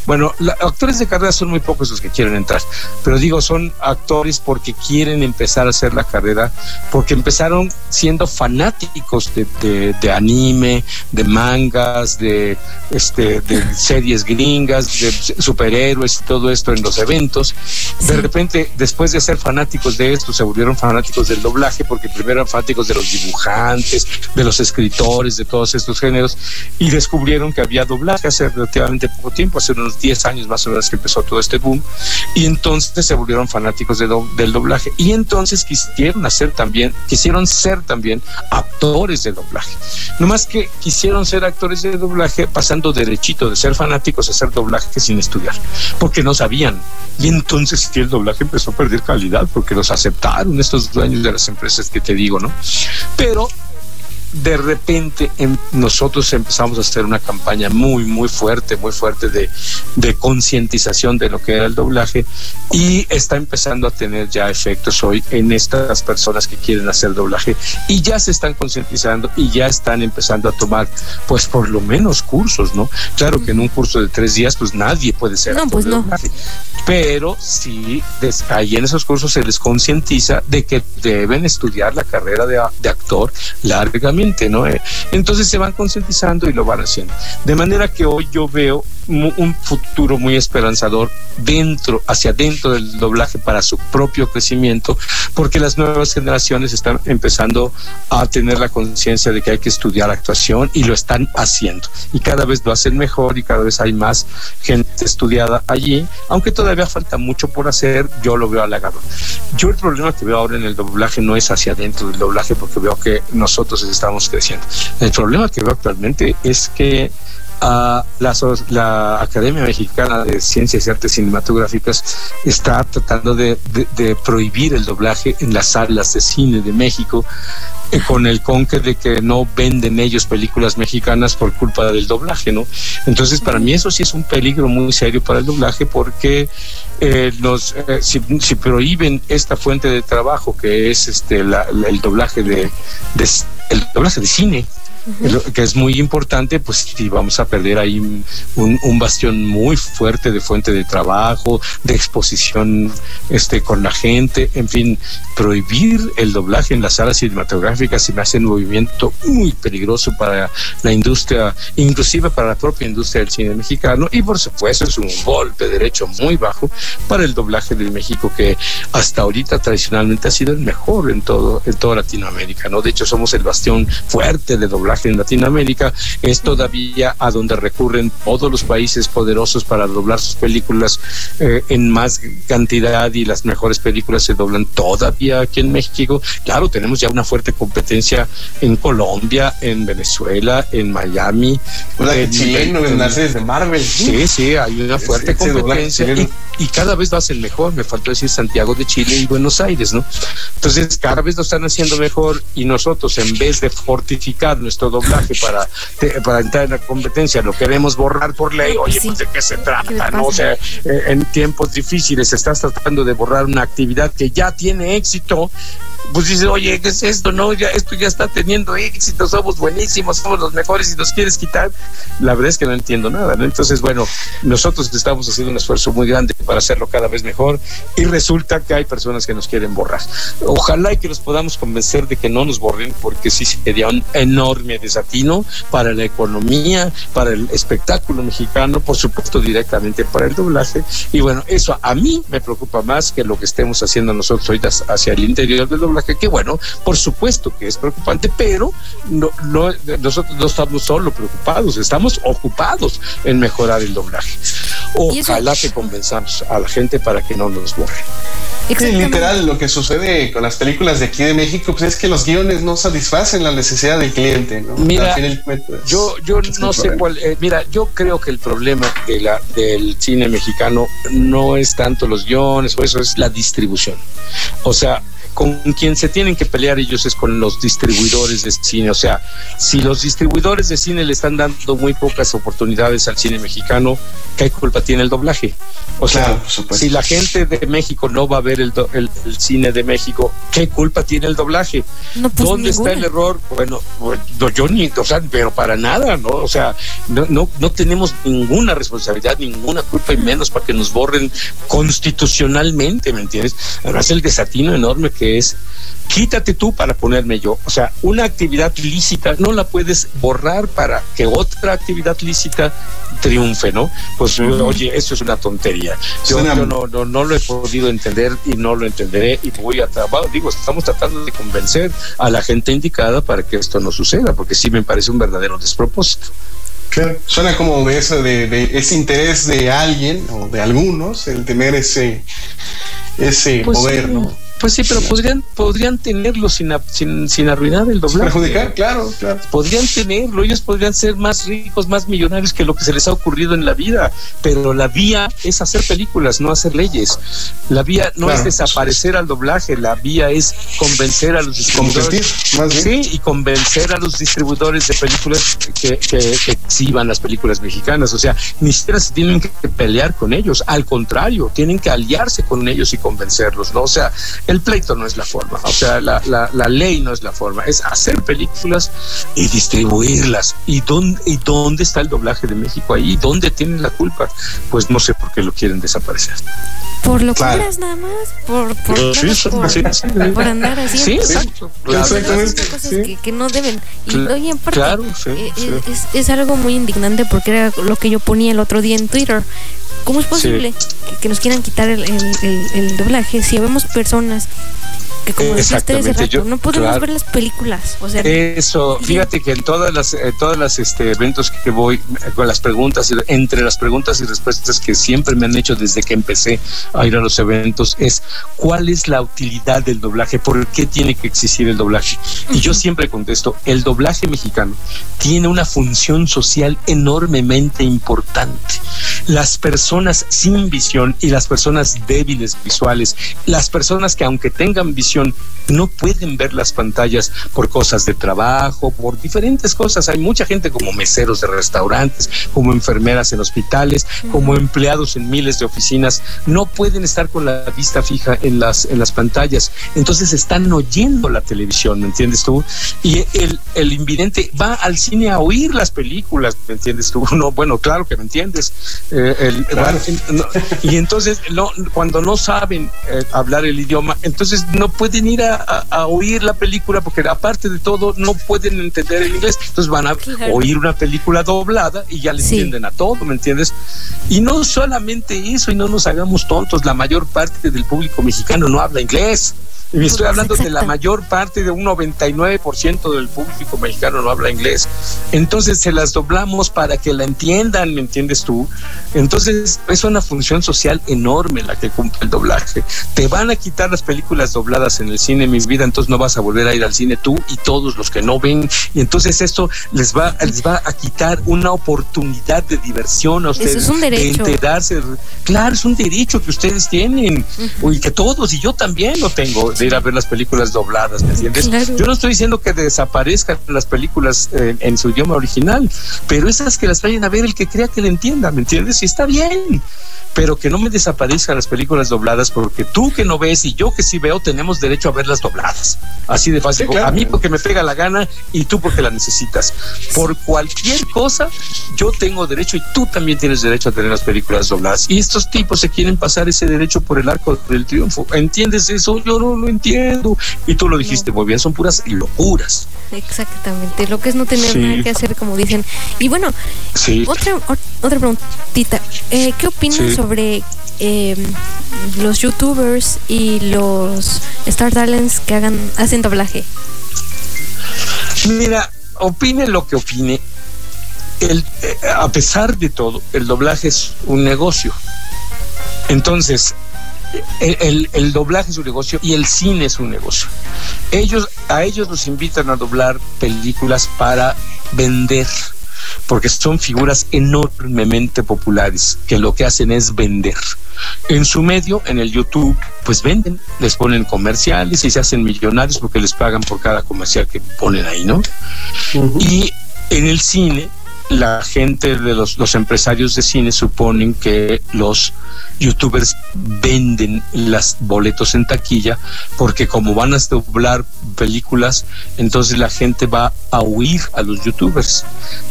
bueno, actores de carrera son muy pocos los que quieren entrar, pero digo, son actores porque quieren empezar a hacer la carrera, porque empezaron siendo fanáticos de, de, anime, de mangas, de, este, de series gringas, de superhéroes y todo esto en los eventos. De repente, después de ser fanáticos de esto, se volvieron fanáticos del doblaje, porque primero eran fanáticos de los dibujantes, de los escritores, de todos estos géneros, y descubrieron que había doblaje hace relativamente poco tiempo, hace unos 10 años más o menos que empezó todo este boom, y entonces se volvieron fanáticos del doblaje, y entonces quisieron hacer también, quisieron ser también actores de doblaje. No más que quisieron ser actores de doblaje pasando derechito de ser fanáticos a hacer doblaje sin estudiar, porque no sabían. Y entonces el doblaje empezó a perder calidad porque los aceptaron estos dueños de las empresas que te digo, ¿no? Pero de repente em, nosotros empezamos a hacer una campaña muy, muy fuerte, muy fuerte de, de concientización de lo que era el doblaje y está empezando a tener ya efectos hoy en estas personas que quieren hacer doblaje y ya se están concientizando y ya están empezando a tomar pues por lo menos cursos, ¿no? Claro que en un curso de tres días pues nadie puede ser no, pues no. pero sí, ahí en esos cursos se les concientiza de que deben estudiar la carrera de, de actor largamente Eh, entonces se van concientizando y lo van haciendo. De manera que hoy yo veo un futuro muy esperanzador dentro, hacia dentro del doblaje para su propio crecimiento, porque las nuevas generaciones están empezando a tener la conciencia de que hay que estudiar actuación y lo están haciendo. Y cada vez lo hacen mejor y cada vez hay más gente estudiada allí, aunque todavía falta mucho por hacer, yo lo veo halagado. Yo el problema que veo ahora en el doblaje no es hacia adentro del doblaje, porque veo que nosotros estamos creciendo. El problema que veo actualmente es que la, la, Academia Mexicana de Ciencias y Artes Cinematográficas está tratando de, prohibir el doblaje en las salas de cine de México eh, con el conque de que no venden ellos películas mexicanas por culpa del doblaje, ¿no? Entonces, para mí eso sí es un peligro muy serio para el doblaje porque eh, nos, eh, si, si, prohíben esta fuente de trabajo que es este la, el doblaje de el doblaje de cine, que es muy importante, pues sí, vamos a perder ahí un, bastión muy fuerte de fuente de trabajo, de exposición este, con la gente, en fin, prohibir el doblaje en las salas cinematográficas se me hace un movimiento muy peligroso para la industria, inclusive para la propia industria del cine mexicano, y por supuesto es un golpe derecho muy bajo para el doblaje de México, que hasta ahorita tradicionalmente ha sido el mejor en todo, en toda Latinoamérica, ¿no? De hecho, somos el bastión fuerte de doblaje en Latinoamérica, es todavía a donde recurren todos los países poderosos para doblar sus películas eh, en más cantidad y las mejores películas se doblan todavía aquí en México. Claro, tenemos ya una fuerte competencia en Colombia, en Venezuela, en Miami. Hola, en chileno, en las series de Marvel. Sí, sí, hay una fuerte sí, competencia y, y, cada vez va a ser mejor. Me faltó decir Santiago de Chile y Buenos Aires, ¿no? Entonces, cada vez lo están haciendo mejor y nosotros, en vez de fortificar nuestro doblaje para, te, para entrar en la competencia, lo queremos borrar por ley. Oye, sí. pues de qué se trata, ¿Qué ¿no? O sea, eh, en tiempos difíciles estás tratando de borrar una actividad que ya tiene éxito pues dices, oye, ¿qué es esto? No, ya esto ya está teniendo éxito, somos buenísimos, somos los mejores y nos quieres quitar. La verdad es que no entiendo nada, ¿no? Entonces, bueno, nosotros estamos haciendo un esfuerzo muy grande para hacerlo cada vez mejor y resulta que hay personas que nos quieren borrar. Ojalá y que los podamos convencer de que no nos borren, porque sí sería un enorme desatino para la economía, para el espectáculo mexicano, por supuesto directamente para el doblaje. Y bueno, eso a mí me preocupa más que lo que estemos haciendo nosotros ahorita hacia el interior del doblaje, que bueno, por supuesto que es preocupante, pero no, no, nosotros no estamos solo preocupados, estamos ocupados en mejorar el doblaje. Ojalá que convenzamos a la gente para que no nos borren. Sí, literal, lo que sucede con las películas de aquí de México pues es que los guiones no satisfacen la necesidad del cliente, ¿no? Mira, yo, yo no sé cuál, eh, mira, yo creo que el problema de la, del cine mexicano no es tanto los guiones o eso, es la distribución. O sea, con quien se tienen que pelear ellos es con los distribuidores de cine. O sea, si los distribuidores de cine le están dando muy pocas oportunidades al cine mexicano, ¿qué culpa tiene el doblaje? O sea, claro, si la gente de México no va a ver el, do, el, el, cine de México, ¿qué culpa tiene el doblaje? No, pues ¿Dónde ninguna. está el error? Bueno, no, yo ni, o sea, pero para nada, ¿no? O sea, no, no, no tenemos ninguna responsabilidad, ninguna culpa y menos para que nos borren constitucionalmente, ¿me entiendes? Además, el desatino enorme que es quítate tú para ponerme yo. O sea, una actividad lícita no la puedes borrar para que otra actividad lícita triunfe, ¿no? Pues uh -huh. oye, eso es una tontería. Yo, yo no, no, no, lo he podido entender y no lo entenderé y voy a trabajar. Digo, estamos tratando de convencer a la gente indicada para que esto no suceda, porque sí me parece un verdadero despropósito. Claro, suena como de eso, de, de ese interés de alguien o de algunos, el tener ese, ese pues poder, sí. ¿no? Pues sí, pero podrían, podrían tenerlo sin, sin, sin arruinar el doblaje. Perjudicar, claro, claro. Podrían tenerlo, ellos podrían ser más ricos, más millonarios que lo que se les ha ocurrido en la vida. Pero la vía es hacer películas, no hacer leyes. La vía no claro. es desaparecer al doblaje, la vía es convencer a los distribuidores. Sí, y convencer a los distribuidores de películas que, que, que exhiban las películas mexicanas. O sea, ni siquiera se tienen que pelear con ellos. Al contrario, tienen que aliarse con ellos y convencerlos, ¿no? O sea, el pleito no es la forma, o sea, la, la, la, ley no es la forma, es hacer películas y distribuirlas. ¿Y dónde, ¿Y dónde está el doblaje de México ahí? ¿Dónde tienen la culpa? Pues no sé por qué lo quieren desaparecer. Por locuras claro. nada más, por, por, sí, por, sí, sí, por andar haciendo sí, exacto, claro. cosas que, que, no deben. Y claro, eh, es, es, algo muy indignante porque era lo que yo ponía el otro día en Twitter. ¿Cómo es posible que, que, nos quieran quitar el, el, el, el doblaje si vemos personas que como dijiste rato, yo, no podemos claro. ver las películas. O sea, eso, fíjate que en todas las, eh, todas las este, eventos que voy, eh, con las preguntas, entre las preguntas y respuestas que siempre me han hecho desde que empecé a ir a los eventos, es ¿cuál es la utilidad del doblaje? ¿Por qué tiene que existir el doblaje? Y uh -huh. yo siempre contesto, el doblaje mexicano tiene una función social enormemente importante. las personas sin visión y las personas débiles visuales, las personas que aunque tengan visión no pueden ver las pantallas por cosas de trabajo, por diferentes cosas. Hay mucha gente como meseros de restaurantes, como enfermeras en hospitales, como empleados en miles de oficinas, no pueden estar con la vista fija en las, en las pantallas. Entonces están oyendo la televisión, ¿me entiendes tú? Y el, el invidente va al cine a oír las películas, ¿me entiendes tú? No, bueno, claro que me entiendes. Eh, y entonces no, cuando no saben eh, hablar el idioma, entonces no pueden ir a, oír la película porque aparte de todo no pueden entender el inglés. Entonces van a oír una película doblada y ya le entienden a todo, ¿me entiendes? Y no solamente eso, y no nos hagamos tontos, la mayor parte del público mexicano no habla inglés. Y estoy hablando de la mayor parte de un 99% del público mexicano no habla inglés. Entonces se las doblamos para que la entiendan, ¿me entiendes tú? Entonces es una función social enorme la que cumple el doblaje. Te van a quitar las películas dobladas en el cine, mis vida, entonces no vas a volver a ir al cine tú y todos los que no ven. Y entonces esto les va, les va a quitar una oportunidad de diversión a ustedes. Eso es un derecho. De enterarse. Claro, es un derecho que ustedes tienen y que todos y yo también lo tengo ir a ver las películas dobladas, ¿me entiendes? Yo no estoy diciendo que desaparezcan las películas en, su idioma original, pero esas que las vayan a ver el que crea que le entienda, ¿me entiendes? Y está bien, pero que no me desaparezcan las películas dobladas porque tú que no ves y yo que sí veo tenemos derecho a verlas dobladas. Así de fácil. A mí porque me pega la gana y tú porque la necesitas. Por cualquier cosa, yo tengo derecho y tú también tienes derecho a tener las películas dobladas. Y estos tipos se quieren pasar ese derecho por el arco del triunfo. ¿Entiendes eso? Yo no lo entiendo. Y tú lo dijiste muy bien, son puras locuras. Exactamente, lo que es no tener nada que hacer, como dicen. Y bueno, otra, otra preguntita. Eh, ¿Qué opinas sobre em, los youtubers y los Star Talents que hagan hacen doblaje? Mira, opine lo que opine. El, eh, a pesar de todo, el doblaje es un negocio. Entonces, el, doblaje es un negocio y el cine es un negocio. Ellos, a ellos los invitan a doblar películas para vender, porque son figuras enormemente populares que lo que hacen es vender. En su medio, en el YouTube, pues venden, les ponen comerciales y se hacen millonarios porque les pagan por cada comercial que ponen ahí, ¿no? Y en el cine, la gente de los, los empresarios de cine suponen que los youtubers venden los boletos en taquilla porque como van a doblar películas, entonces la gente va a huir a los youtubers.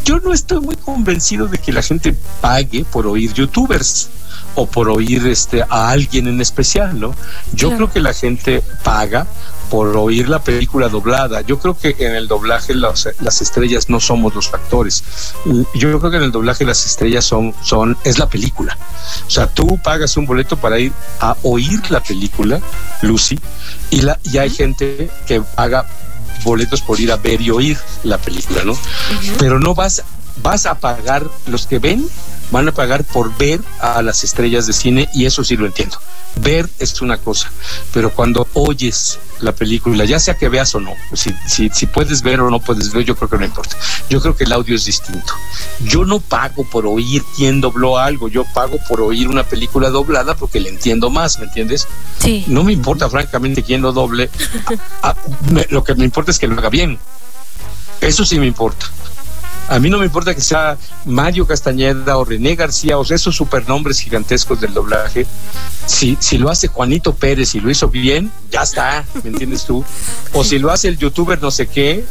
Yo no estoy muy convencido de que la gente pague por oír youtubers o por oír este a alguien en especial, ¿no? Yo creo que la gente paga por oír la película doblada. Yo creo que en el doblaje las estrellas no somos los actores. Yo creo que en el doblaje las estrellas son, son, es la película. O sea, tú pagas un boleto para ir a oír la película, Lucy, y, la, y hay gente que paga boletos por ir a ver y oír la película, ¿no? Pero no vas, vas a pagar los que ven van a pagar por ver a las estrellas de cine y eso sí lo entiendo. Ver es una cosa, pero cuando oyes la película, ya sea que veas o no, si, si, si puedes ver o no puedes ver, yo creo que no importa. Yo creo que el audio es distinto. Yo no pago por oír quién dobló algo, yo pago por oír una película doblada porque le entiendo más, ¿me entiendes? Sí. No me importa francamente quién lo doble, lo que me importa es que lo haga bien. Eso sí me importa. A mí no me importa que sea Mario Castañeda o René García o esos supernombres gigantescos del doblaje. Si, si lo hace Juanito Pérez y lo hizo bien, ya está, ¿me entiendes tú? O si lo hace el youtuber no sé qué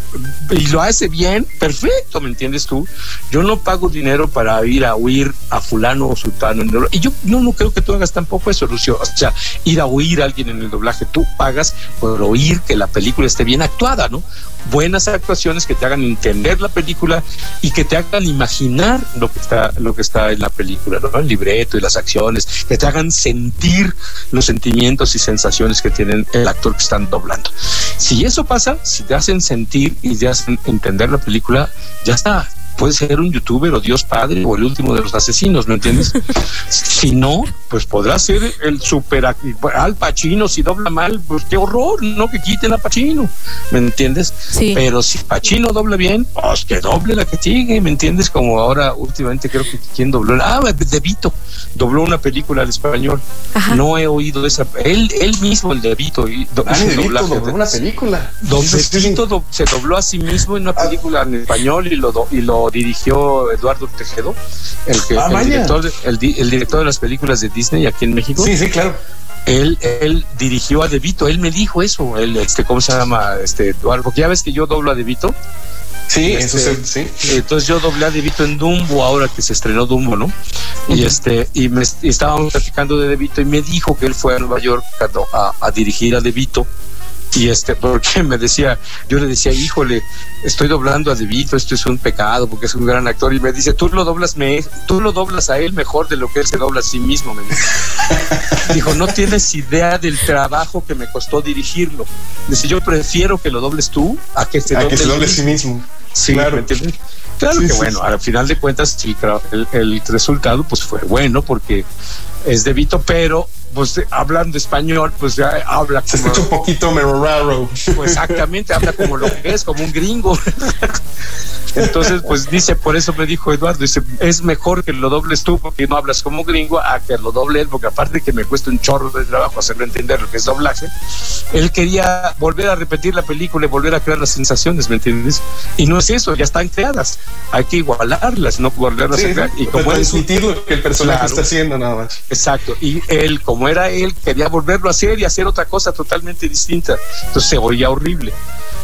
y lo hace bien, perfecto, ¿me entiendes tú? Yo no pago dinero para ir a oír a fulano o sultano. Y yo no, no creo que tú hagas tampoco eso, Lucio. O sea, ir a oír a alguien en el doblaje, tú pagas por oír que la película esté bien actuada, ¿no? Buenas actuaciones que te hagan entender la película y que te hagan imaginar lo que está, lo que está en la película, ¿no? El libreto y las acciones, que te hagan sentir los sentimientos y sensaciones que tienen el actor que están doblando. Si eso pasa, si te hacen sentir y te hacen entender la película, ya está. Puede ser un youtuber o Dios Padre o el último de los asesinos, ¿no entiendes? si no, pues podrá ser el super Al Pacino si dobla mal, pues qué horror, no que quiten a Pacino, ¿me entiendes? Sí. Pero si Pacino dobla bien, pues que doble la que sigue, ¿me entiendes? Como ahora últimamente creo que quien dobló, ah, De Vito, dobló una película al español. Ajá. No he oído esa, él, él mismo, el De Vito, y do- Ah, De Vito doblaje dobló una película. sí. Vito do- se dobló a sí mismo en una película en español y lo, y lo dirigió Eduardo Tejedo, el, que, Ah, el, director, de- el, di- el director de las películas de Disney aquí en México. Sí, sí, claro. Él, él dirigió a De Vito, él me dijo eso, él, este, ¿cómo se llama? Este, Eduardo, porque ya ves que yo doblo a De Vito. Sí, Este, eso sí. Entonces yo doblé a De Vito en Dumbo ahora que se estrenó Dumbo, ¿no? Y este y me y estábamos platicando de De Vito y me dijo que él fue a Nueva York a, a- a dirigir a De Vito. Y este, porque me decía, yo le decía, híjole, estoy doblando a De Vito, esto es un pecado porque es un gran actor. Y me dice, tú lo doblas, me, tú lo doblas a él mejor de lo que él se dobla a sí mismo. Me dijo. Dijo, no tienes idea del trabajo que me costó dirigirlo. Dice, yo prefiero que lo dobles tú a que se A doble que se doble a mismo". sí mismo. Sí, Claro. ¿me entiendes? Claro Sí, que sí, bueno, sí. al final de cuentas el, el- el resultado pues fue bueno porque es de Vito, pero pues hablando español pues ya habla Se como, escucha un poquito mero raro. pues, exactamente, habla como lo que es, como un gringo. Entonces, pues dice, por eso me dijo Eduardo, dice, es mejor que lo dobles tú porque no hablas como gringo a que lo doble él, porque aparte que me cuesta un chorro de trabajo hacerlo entender lo que es doblaje, él quería volver a repetir la película y volver a crear las sensaciones, ¿me entiendes? Y no es eso, ya están creadas, hay que igualarlas, no volverlas Sí, a crear. Y como él- transmitir lo que el personaje Claro. está haciendo nada más. Exacto. Y él, como era él, quería volverlo a hacer y hacer otra cosa totalmente distinta. Entonces se oía horrible.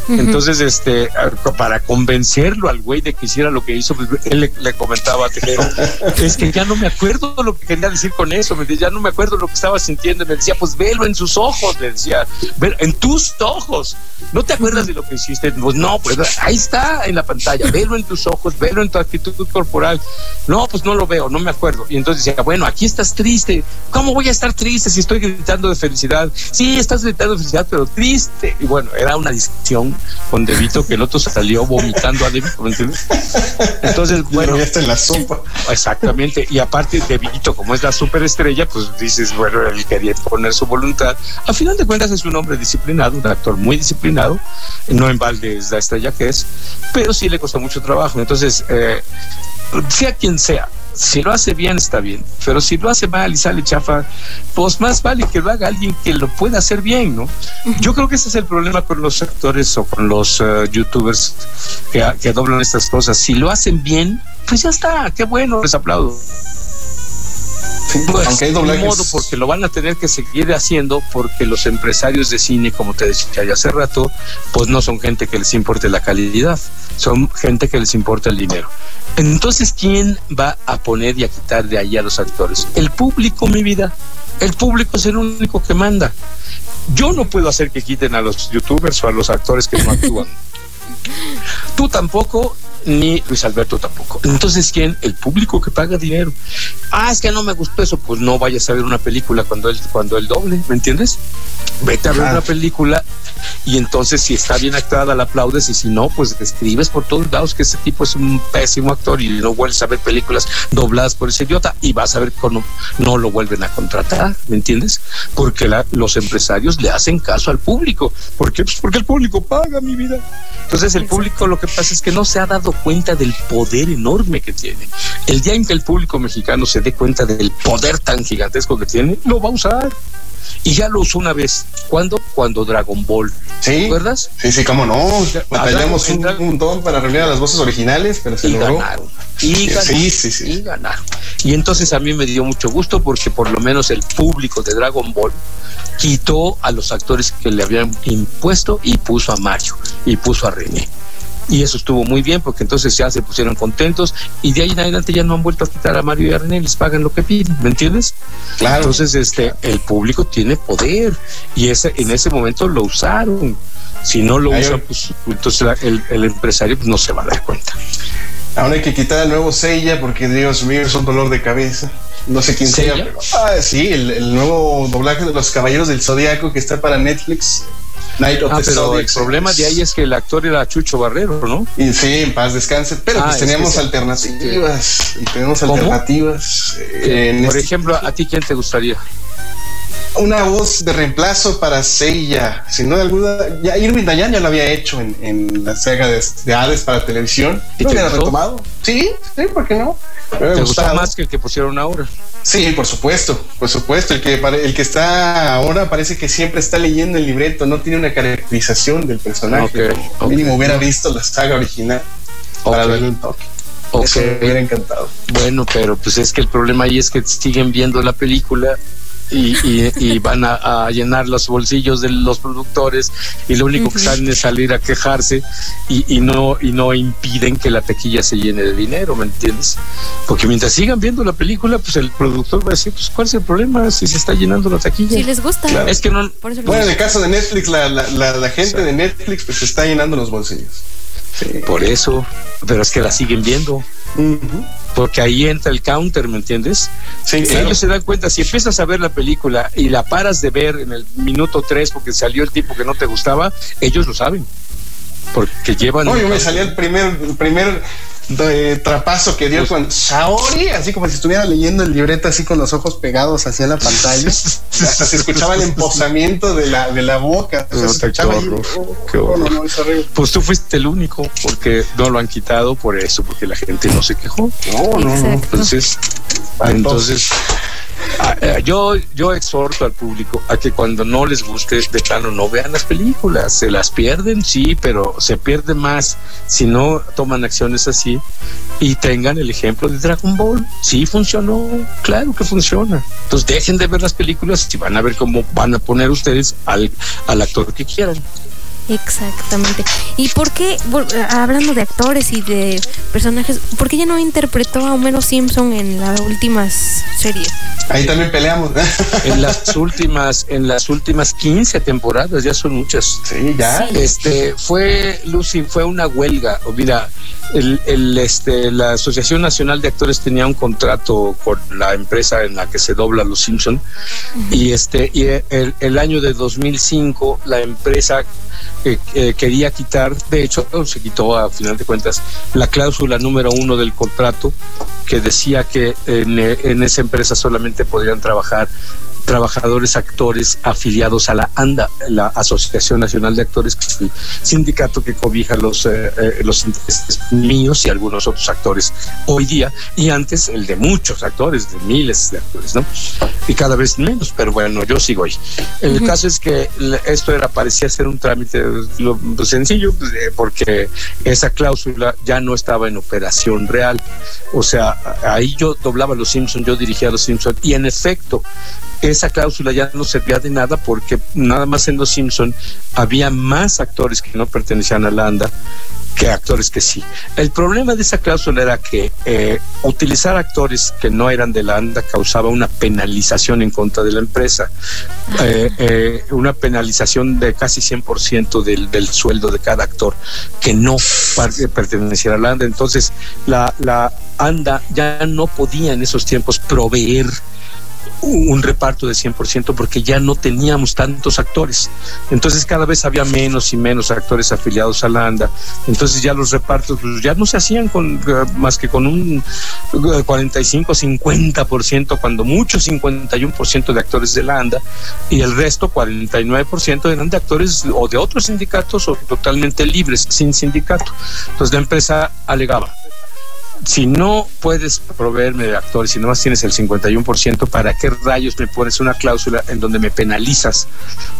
Entonces, este, para convencerlo al güey de que hiciera lo que hizo, pues, él le, le comentaba a Tejero, es que ya no me acuerdo lo que quería decir con eso, me decía, ya no me acuerdo lo que estaba sintiendo, y me decía, pues velo en sus ojos, le decía, "Ve- en tus ojos, ¿no te acuerdas de lo que hiciste? Pues no, pues ahí está en la pantalla, velo en tus ojos, velo en tu actitud corporal, no, pues no lo veo, no me acuerdo, y entonces decía, bueno, aquí estás triste, ¿cómo voy a estar triste si estoy gritando de felicidad? Sí, estás gritando de felicidad, pero triste, y bueno, era una discusión con Devito que el otro salió vomitando a Devito, ¿me entiendes? Entonces, Bueno, en la sopa. Exactamente, y aparte de Vito, como es la superestrella, pues dices, bueno, él quería poner su voluntad. A final de cuentas es un hombre disciplinado, un actor muy disciplinado, no en balde es la estrella que es, pero sí le costó mucho trabajo. Entonces, eh, sea quien sea, si lo hace bien está bien, pero si lo hace mal y sale chafa, pues más vale que lo haga alguien que lo pueda hacer bien, ¿no? Yo creo que ese es el problema con los actores o con los eh, youtubers que, que doblan estas cosas. Si lo hacen bien, pues ya está, qué bueno, les aplaudo. Pues, aunque hay doblajes. modo, porque lo van a tener que seguir haciendo porque los empresarios de cine, como te decía ya hace rato, pues no son gente que les importe la calidad, son gente que les importa el dinero. Entonces, ¿quién va a poner y a quitar de ahí a los actores? El público, mi vida. El público es el único que manda. Yo no puedo hacer que quiten a los youtubers o a los actores que no actúan. Tú tampoco, ni Luis Alberto tampoco. Entonces, ¿quién? El público que paga dinero. Ah, es que no me gustó eso. Pues no vayas a ver una película cuando él, cuando él doble, ¿me entiendes? Vete a ver una película y entonces si está bien actuada la aplaudes y si no, pues escribes por todos lados que ese tipo es un pésimo actor y no vuelves a ver películas dobladas por ese idiota y vas a ver cómo no lo vuelven a contratar, ¿me entiendes? Porque la- los empresarios le hacen caso al público. ¿Por qué? Pues porque el público paga mi vida. Entonces el público lo que pasa es que no se ha dado cuenta del poder enorme que tiene. El día en que el público mexicano se dé cuenta del poder tan gigantesco que tiene, lo va a usar. Y ya lo usó una vez. ¿Cuándo? Cuando Dragon Ball. Sí. ¿Te acuerdas? Sí, sí, cómo no. Batallamos en un Dragon- montón para reunir a las voces originales, pero se y logró. ganaron. Y ganaron. Sí, sí, sí. Y ganaron. Y entonces a mí me dio mucho gusto porque por lo menos el público de Dragon Ball quitó a los actores que le habían impuesto y puso a Mario y puso a René. Y eso estuvo muy bien porque entonces ya se pusieron contentos y de ahí en adelante ya no han vuelto a quitar a Mario y a René, les pagan lo que piden, ¿me entiendes? Claro. Entonces este el público tiene poder y ese en ese momento lo usaron. Si no lo usan, pues entonces la- el, el empresario pues, no se va a dar cuenta. Ahora hay que quitar al nuevo Seiya porque Dios mío es un dolor de cabeza. No sé quién sea, ¿Seiya? pero ah, sí, el, el nuevo doblaje de los Caballeros del Zodiaco que está para Netflix. Night of Ah, the pero el problema de ahí es que el actor era Chucho Barrero, ¿no? Y sí, en paz descanse, pero Ah, pues es teníamos que sí. alternativas. Y tenemos ¿Cómo? alternativas. eh, en Por este- ejemplo, ¿a ti quién te gustaría? Una voz de reemplazo para Seiya. Sin duda alguna, ya Irving Dayan ya lo había hecho en, en la saga de, de Hades para televisión. ¿Y ¿No te gustó? retomado? Sí, sí, ¿por qué no? Me ¿Te gustó más que el que pusieron ahora? Sí, por supuesto, por supuesto. El que, el que está ahora parece que siempre está leyendo el libreto, no tiene una caracterización del personaje. Ok, ok. Mínimo hubiera visto la saga original para Ok. darle un toque. Eso me hubiera encantado. Bueno, pero pues es que el problema ahí es que siguen viendo la película y, y- y van a, a llenar los bolsillos de los productores y lo único que salen es salir a quejarse y, y no y no impiden que la taquilla se llene de dinero, ¿me entiendes? Porque mientras sigan viendo la película, pues el productor va a decir, pues ¿cuál es el problema si se está llenando la taquilla? Si les gusta. Claro. Es que no, Por eso les Bueno, en el caso de Netflix, la, la, la, la gente de Netflix pues está llenando los bolsillos. Sí. por eso, pero es que la siguen viendo. Porque ahí entra el counter, ¿me entiendes? Sí, claro. Ellos se dan cuenta, si empiezas a ver la película y la paras de ver en el minuto 3 porque salió el tipo que no te gustaba, ellos lo saben. Porque llevan... No, yo me salía el primer, el primer eh, trapazo que dio Pues- con Saori, así como si estuviera leyendo el libreto así con los ojos pegados hacia la pantalla. Hasta se escuchaba el empozamiento de la, de la boca. O sea, No, se qué horror, Oh, qué horror. No, no, no, es horrible. Pues tú fuiste el único, porque no lo han quitado por eso, porque la gente no se quejó. No, no, no. Entonces, entonces yo, yo exhorto al público a que cuando no les guste de plano no vean las películas, se las pierden, sí, pero se pierde más si no toman acciones así y tengan el ejemplo de Dragon Ball. Sí funcionó, claro que funciona. Entonces dejen de ver las películas y van a ver cómo van a poner ustedes al, al actor que quieran. Exactamente. ¿Y por qué, hablando de actores y de personajes, por qué ya no interpretó a Homero Simpson en las últimas series? Ahí también peleamos. En las últimas, en las últimas 15 temporadas, ya son muchas. sí, ya. Sí. Este fue Lucy, fue una huelga. O Mira, el, el, este, la Asociación Nacional de Actores tenía un contrato con la empresa en la que se dobla Los Simpson y este y el, el año de 2005 la empresa eh, quería quitar, de hecho se quitó a final de cuentas la cláusula número uno del contrato que decía que en, eh, en esa empresa solamente podrían trabajar trabajadores actores afiliados a la ANDA, la Asociación Nacional de Actores, que es el sindicato que cobija los, eh, eh, los intereses míos y algunos otros actores hoy día, y antes el de muchos actores, de miles de actores, ¿no? Y cada vez menos, pero bueno, yo sigo ahí. El caso es que esto era, parecía ser un trámite lo- sencillo, pues, eh, porque esa cláusula ya no estaba en operación real. O sea, ahí yo doblaba los Simpsons, yo dirigía los Simpsons, y en efecto, esa cláusula ya no servía de nada porque nada más en Los Simpson había más actores que no pertenecían a la ANDA que actores que sí. El problema de esa cláusula era que eh, utilizar actores que no eran de la ANDA causaba una penalización en contra de la empresa, Eh, eh, una penalización de casi 100% del, del sueldo de cada actor que no perteneciera a la ANDA. Entonces, la, la ANDA ya no podía en esos tiempos proveer un reparto de 100% porque ya no teníamos tantos actores. Entonces cada vez había menos y menos actores afiliados a la ANDA. Entonces ya los repartos pues, ya no se hacían con eh, más que con un eh, 45, 50%, cuando mucho 51% de actores de la ANDA y el resto 49% eran de actores o de otros sindicatos o totalmente libres, sin sindicato. Entonces la empresa alegaba, si no puedes proveerme de actores y nomás tienes el 51%, ¿para qué rayos me pones una cláusula en donde me penalizas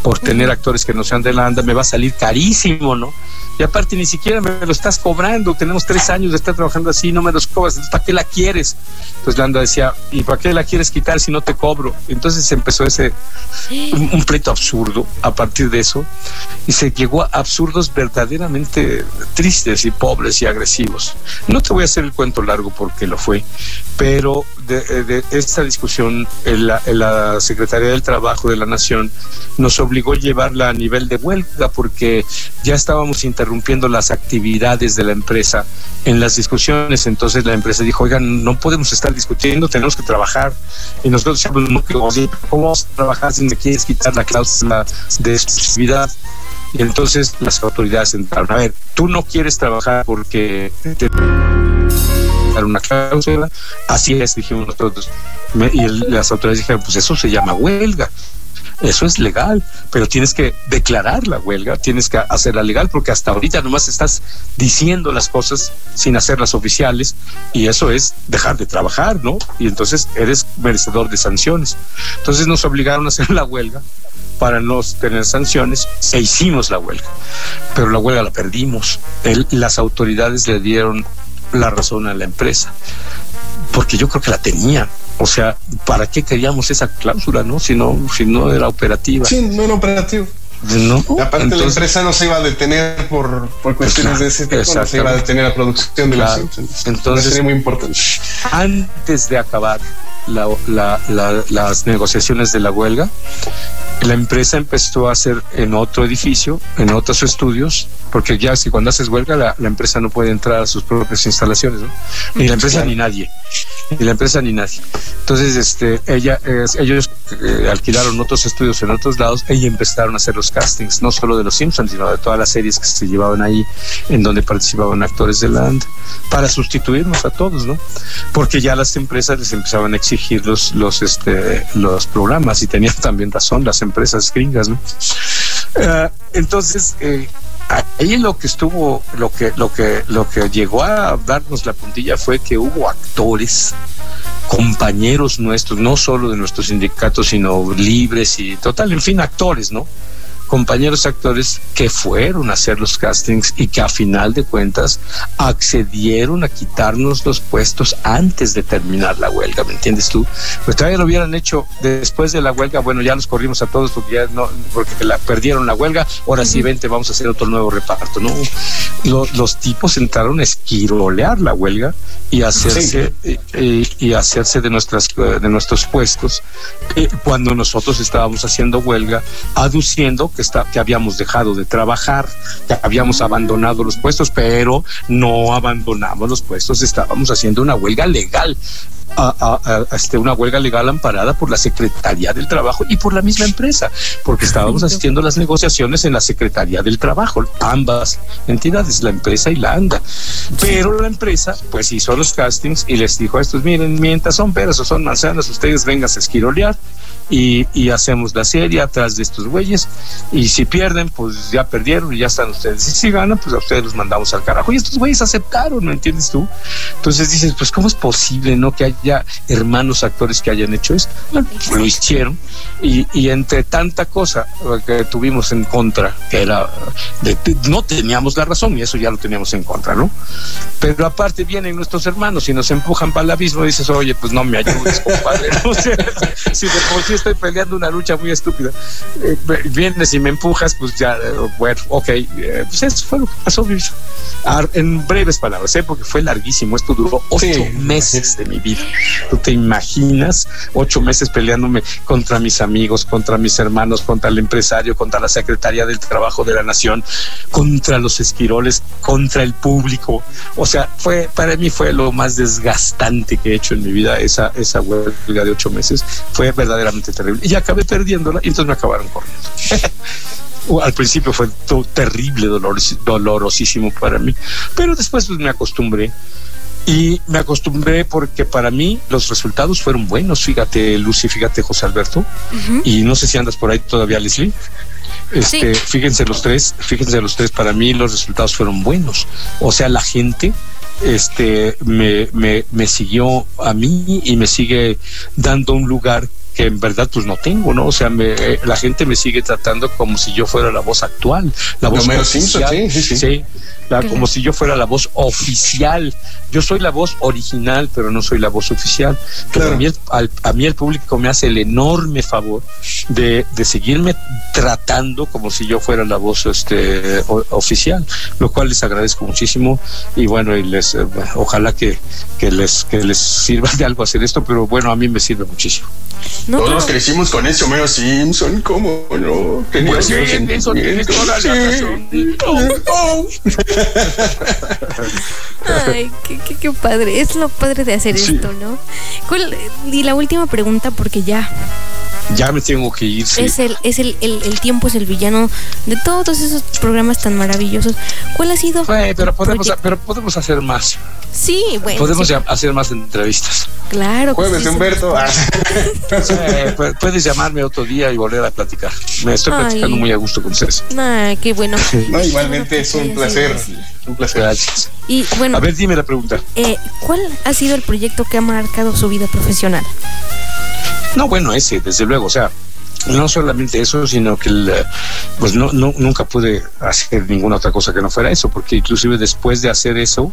por tener actores que no sean de la ANDA? Me va a salir carísimo, ¿no? Y aparte ni siquiera me lo estás cobrando, tenemos tres años de estar trabajando así, no me los cobras, ¿para qué la quieres? Entonces la ANDA decía, ¿y para qué la quieres quitar si no te cobro? Entonces empezó ese, un, un pleito absurdo a partir de eso y se llegó a absurdos verdaderamente tristes y pobres y agresivos. No te voy a hacer el cuento largo porque lo fue, pero de, de esta discusión en la, en la Secretaría del Trabajo de la Nación nos obligó a llevarla a nivel de huelga porque ya estábamos interrumpiendo las actividades de la empresa en las discusiones. Entonces la empresa dijo, oigan, no podemos estar discutiendo, tenemos que trabajar. Y nosotros decíamos, ¿cómo vamos a trabajar si me quieres quitar la cláusula de exclusividad? Y entonces las autoridades entraron. A ver, tú no quieres trabajar porque te una cláusula. Así es, dijimos nosotros. y las autoridades dijeron, pues eso se llama huelga. Eso es legal, pero tienes que declarar la huelga, tienes que hacerla legal, porque hasta ahorita nomás estás diciendo las cosas sin hacerlas oficiales, y eso es dejar de trabajar, ¿no? Y entonces eres merecedor de sanciones. Entonces nos obligaron a hacer la huelga para no tener sanciones e hicimos la huelga. Pero la huelga la perdimos. las autoridades le dieron la razón a la empresa, porque yo creo que la tenían. O sea, ¿para qué queríamos esa cláusula, no? Si no, si no era operativa. Sí, no era operativo. No, aparte la empresa no se iba a detener por, por cuestiones de ese tipo, no se iba a detener la producción de la los Entonces, sería muy importante. Antes de acabar las negociaciones de la huelga, la empresa empezó a hacer en otro edificio, en otros estudios, porque ya si cuando haces huelga la, empresa no puede entrar a sus propias instalaciones, ¿no? ni la empresa ni nadie, ni la empresa ni nadie. Entonces, este, ella, ellos eh, alquilaron otros estudios en otros lados y empezaron a hacer los castings, no solo de los Simpsons, sino de todas las series que se llevaban ahí, en donde participaban actores de land, para sustituirnos a todos, ¿no? Porque ya las empresas les empezaban a exigir los, los, este, los programas y tenían también razón las empresas gringas, ¿no? Eh, entonces, eh, ahí lo que estuvo, lo que, lo que, lo que llegó a darnos la puntilla fue que hubo actores, compañeros nuestros, no solo de nuestros sindicatos, sino libres y total, en fin, actores, ¿no? Compañeros actores que fueron a hacer los castings y que a final de cuentas accedieron a quitarnos los puestos antes de terminar la huelga, ¿me entiendes tú? Pues todavía lo hubieran hecho después de la huelga, bueno, ya los corrimos a todos porque ya no, porque la, perdieron la huelga, ahora sí vente, vamos a hacer otro nuevo reparto, ¿no? Los, tipos entraron a esquirolear la huelga y hacerse y, hacerse de nuestras de nuestros puestos eh, cuando nosotros estábamos haciendo huelga, aduciendo que, está, que habíamos dejado de trabajar, que habíamos abandonado los puestos, pero no abandonamos los puestos, estábamos haciendo una huelga legal a, este, una huelga legal amparada por la Secretaría del Trabajo y por la misma empresa, porque estábamos haciendo las negociaciones en la Secretaría del Trabajo, ambas entidades, la empresa y la ANDA. Pero la empresa, pues hizo los castings y les dijo a estos, miren, mientras son peras o son manzanas, ustedes vengan a esquirolear y, y, hacemos la serie atrás de estos güeyes. Y si pierden pues ya perdieron y ya están ustedes. Y si ganan pues a ustedes los mandamos al carajo. Y estos güeyes aceptaron ¿me entiendes tú? entonces dices pues cómo es posible no que haya hermanos actores que hayan hecho esto bueno, lo hicieron. Y, y entre tanta cosa que tuvimos en contra que era de, no teníamos la razón y eso ya lo teníamos en contra ¿no? pero aparte vienen nuestros hermanos y nos empujan para el abismo y dices oye pues no me ayudes compadre si de por estoy peleando una lucha muy estúpida. Eh, vienes y me empujas, pues ya, eh, bueno, ok, eh, pues eso fue lo que pasó. En breves palabras, ¿eh? porque fue larguísimo. Esto duró ocho meses de mi vida. ¿Tú te imaginas? Ocho meses peleándome contra mis amigos, contra mis hermanos, contra el empresario, contra la Secretaría del Trabajo de la Nación, contra los esquiroles, contra el público. O sea, fue para mí fue lo más desgastante que he hecho en mi vida esa, esa huelga de ocho meses. Fue verdaderamente terrible. Y acabé perdiéndola y entonces me acabaron corriendo. Al principio fue todo terrible, dolorosísimo para mí, pero después pues, me acostumbré. Y me acostumbré porque para mí los resultados fueron buenos. Fíjate, Lucy, fíjate, José Alberto. Y no sé si andas por ahí todavía, Leslie. Este, Fíjense los tres, fíjense los tres, para mí los resultados fueron buenos. O sea, la gente este, me, me, me siguió a mí y me sigue dando un lugar que en verdad pues no tengo, ¿no? O sea, me, eh, la gente me sigue tratando como si yo fuera la voz actual, la voz oficial, sí, sí, sí. sí como si yo fuera la voz oficial. Yo soy la voz original, pero no soy la voz oficial. Pero a, mí el, a mí el público me hace el enorme favor de, de seguirme tratando como si yo fuera la voz este, oficial, lo cual les agradezco muchísimo y bueno, y les eh, ojalá que, que, les, que les sirva de algo hacer esto, pero bueno, a mí me sirve muchísimo. Todos crecimos con ese Homero Simpson, ¿cómo no? Pues eso tienes toda la razón. Ay, qué, qué, padre. Es lo padre de hacer esto, ¿no? y la última pregunta, porque ya Ya me tengo que ir. Sí. Es el, es el, el, el tiempo es el villano de todos esos programas tan maravillosos. ¿Cuál ha sido? Bueno, pero podemos, pero podemos hacer más. Sí, bueno. Podemos sí. hacer más entrevistas. Claro. Jueves sí, de sí. Humberto. Eh, pu- puedes llamarme otro día y volver a platicar. Me estoy Ay. platicando muy a gusto con ustedes. Ah, qué bueno. No, igualmente es un placer. Un placer. Gracias. Y bueno, A ver, dime la pregunta. eh, ¿cuál ha sido el proyecto que ha marcado su vida profesional? No, bueno, ese, desde luego, o sea, no solamente eso, sino que el, eh, pues no, no, nunca pude hacer ninguna otra cosa que no fuera eso, porque inclusive después de hacer eso,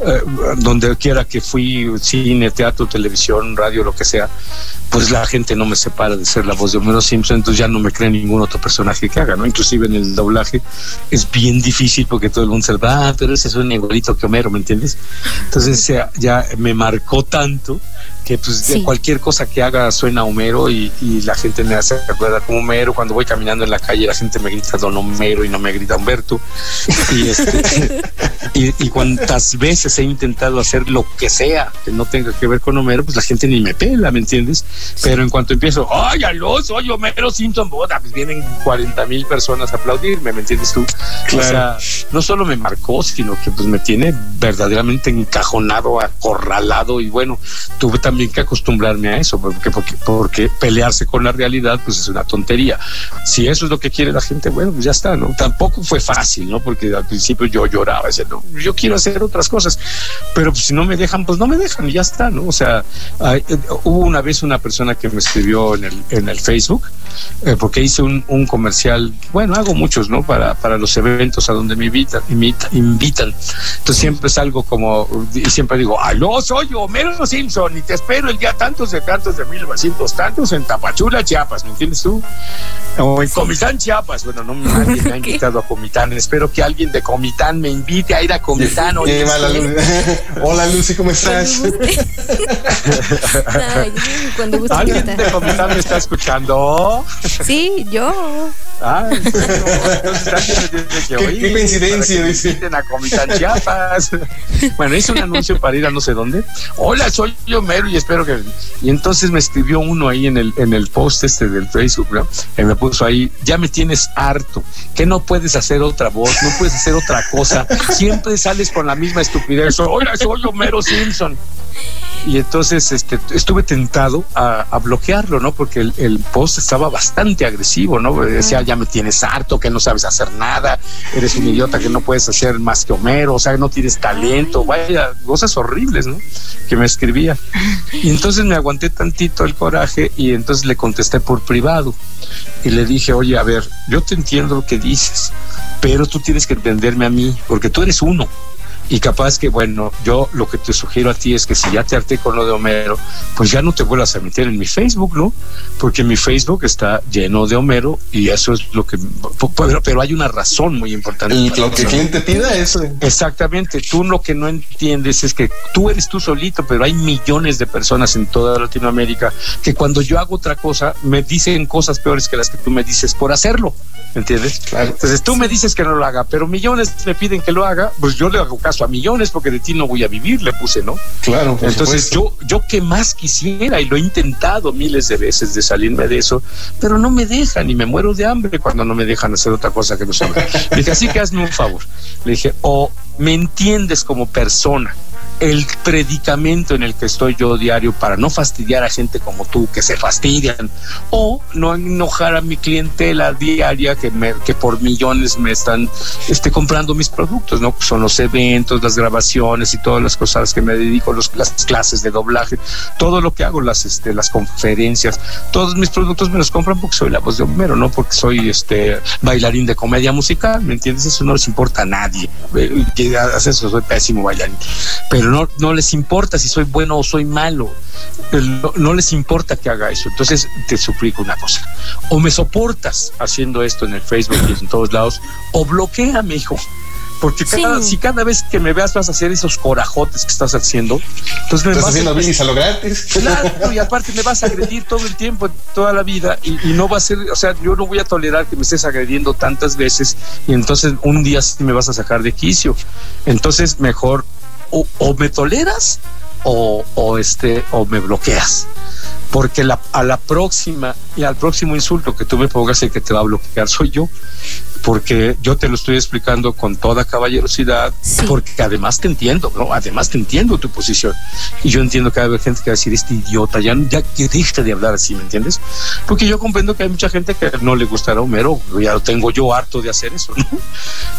eh, donde quiera que fui, cine, teatro, televisión, radio, lo que sea, pues la gente no me separa de ser la voz de Homero Simpson, entonces ya no me cree ningún otro personaje que haga, ¿no? Inclusive en el doblaje es bien difícil porque todo el mundo se va, ah, pero ese es un igualito que Homero, ¿me entiendes? Entonces ya, ya me marcó tanto que pues de Sí. cualquier cosa que haga suena Homero y, y la gente me hace acordar como Homero. Cuando voy caminando en la calle la gente me grita Don Homero y no me grita Humberto. Y, este, y, y cuantas veces he intentado hacer lo que sea que no tenga que ver con Homero, pues la gente ni me pela, ¿me entiendes? Pero en cuanto empiezo, ¡ay, aló, soy Homero Simpson! Boda, pues vienen 40 mil personas a aplaudirme, ¿me entiendes tú? O sea, no solo me marcó, sino que pues me tiene verdaderamente encajonado, acorralado y bueno, también que acostumbrarme a eso, porque, porque, porque pelearse con la realidad pues es una tontería. Si eso es lo que quiere la gente, bueno, pues ya está, ¿no? Tampoco fue fácil, ¿no? Porque al principio yo lloraba, decía, yo quiero hacer otras cosas, pero pues, si no me dejan, pues no me dejan y ya está, ¿no? O sea, hay- eh, hubo una vez una persona que me escribió en el, en el Facebook, eh, porque hice un, comercial, bueno, hago muchos, ¿no? Para, para los eventos a donde me invitan, invita- invitan. Entonces siempre salgo como, y siempre digo, aló, soy Homero Simpson y te espero el día tantos de tantos de 1900 tantos en Tapachula, Chiapas, ¿me entiendes tú? O en Comitán, Chiapas. Bueno, no nadie me ha invitado a Comitán. Espero que alguien de Comitán me invite a ir a Comitán. oye. Hola Lucy, ¿cómo estás? Cuando guste ¿Alguien de Comitán me está escuchando? Sí, yo. Ah, entonces alguien me tiene que Qué- oír qué coincidencia, dice. inviten a Comitán Chiapas. Bueno, hice un anuncio para ir a no sé dónde. Hola, soy yo Y espero que. Y entonces me escribió uno ahí en el, en el post este del Facebook, ¿no? Que me puso ahí, ya me tienes harto, que no puedes hacer otra voz, no puedes hacer otra cosa. Siempre sales con la misma estupidez. Hola, soy Homero Simpson. Y entonces este, estuve tentado a, a bloquearlo, ¿no? Porque el, el post estaba bastante agresivo, ¿no? Decía, ya me tienes harto, que no sabes hacer nada, eres un idiota que no puedes hacer más que Homero, o sea, no tienes talento, vaya, cosas horribles, ¿no? Que me escribía. Y entonces me aguanté tantito el coraje y entonces le contesté por privado y le dije, oye, a ver, yo te entiendo lo que dices, pero tú tienes que entenderme a mí, porque tú eres uno. Y capaz que, bueno, yo lo que te sugiero a ti es que si ya te harté con lo de Homero, pues ya no te vuelvas a meter en mi Facebook, ¿no? Porque mi Facebook está lleno de Homero y eso es lo que... Pero, pero hay una razón muy importante. Para lo que el cliente pida es. Exactamente, tú lo que no entiendes es que tú eres tú solito, pero hay millones de personas en toda Latinoamérica que cuando yo hago otra cosa me dicen cosas peores que las que tú me dices por hacerlo, ¿entiendes? Claro. Entonces tú me dices que no lo haga, pero millones me piden que lo haga, pues yo le hago caso a millones porque de ti no voy a vivir, le puse, ¿no? Claro, por Entonces supuesto. yo, yo que más quisiera y lo he intentado miles de veces de salirme de eso, pero no me dejan y me muero de hambre cuando no me dejan hacer otra cosa que no sea. Le dije, así que hazme un favor. Le dije, o me entiendes como persona el predicamento en el que estoy yo diario para no fastidiar a gente como tú que se fastidian o no enojar a mi clientela diaria que me, que por millones me están este, comprando mis productos, ¿no? Son los eventos, las grabaciones y todas las cosas que me dedico, los, las clases de doblaje, todo lo que hago, las, este, las conferencias, todos mis productos me los compran porque soy la voz de Homero, no porque soy este bailarín de comedia musical, ¿me entiendes? Eso no les importa a nadie. Eh, que hace eso, soy pésimo bailarín. Pero no, no les importa si soy bueno o soy malo. No, no les importa que haga eso. Entonces te suplico una cosa. O me soportas haciendo esto en el Facebook y en todos lados, o bloqueame, hijo. Porque cada, Sí. si cada vez que me veas vas a hacer esos corajotes que estás haciendo, entonces me Estás vas a- haciendo bilis a lo gratis. Claro, y aparte me vas a agredir todo el tiempo, toda la vida, y, y no va a ser, o sea, yo no voy a tolerar que me estés agrediendo tantas veces, y entonces un día sí me vas a sacar de quicio. Entonces, mejor o, me toleras o, o este o me bloqueas. porque la, a la próxima y al próximo insulto que tú me pongas el que te va a bloquear soy yo porque yo te lo estoy explicando con toda caballerosidad, porque además te entiendo, ¿no? Además te entiendo tu posición. Y yo entiendo que hay gente que va a decir, este idiota, ya, ya que deja de hablar así, ¿me entiendes? Porque yo comprendo que hay mucha gente que no le gustará Homero, ya lo tengo yo harto de hacer eso, ¿no?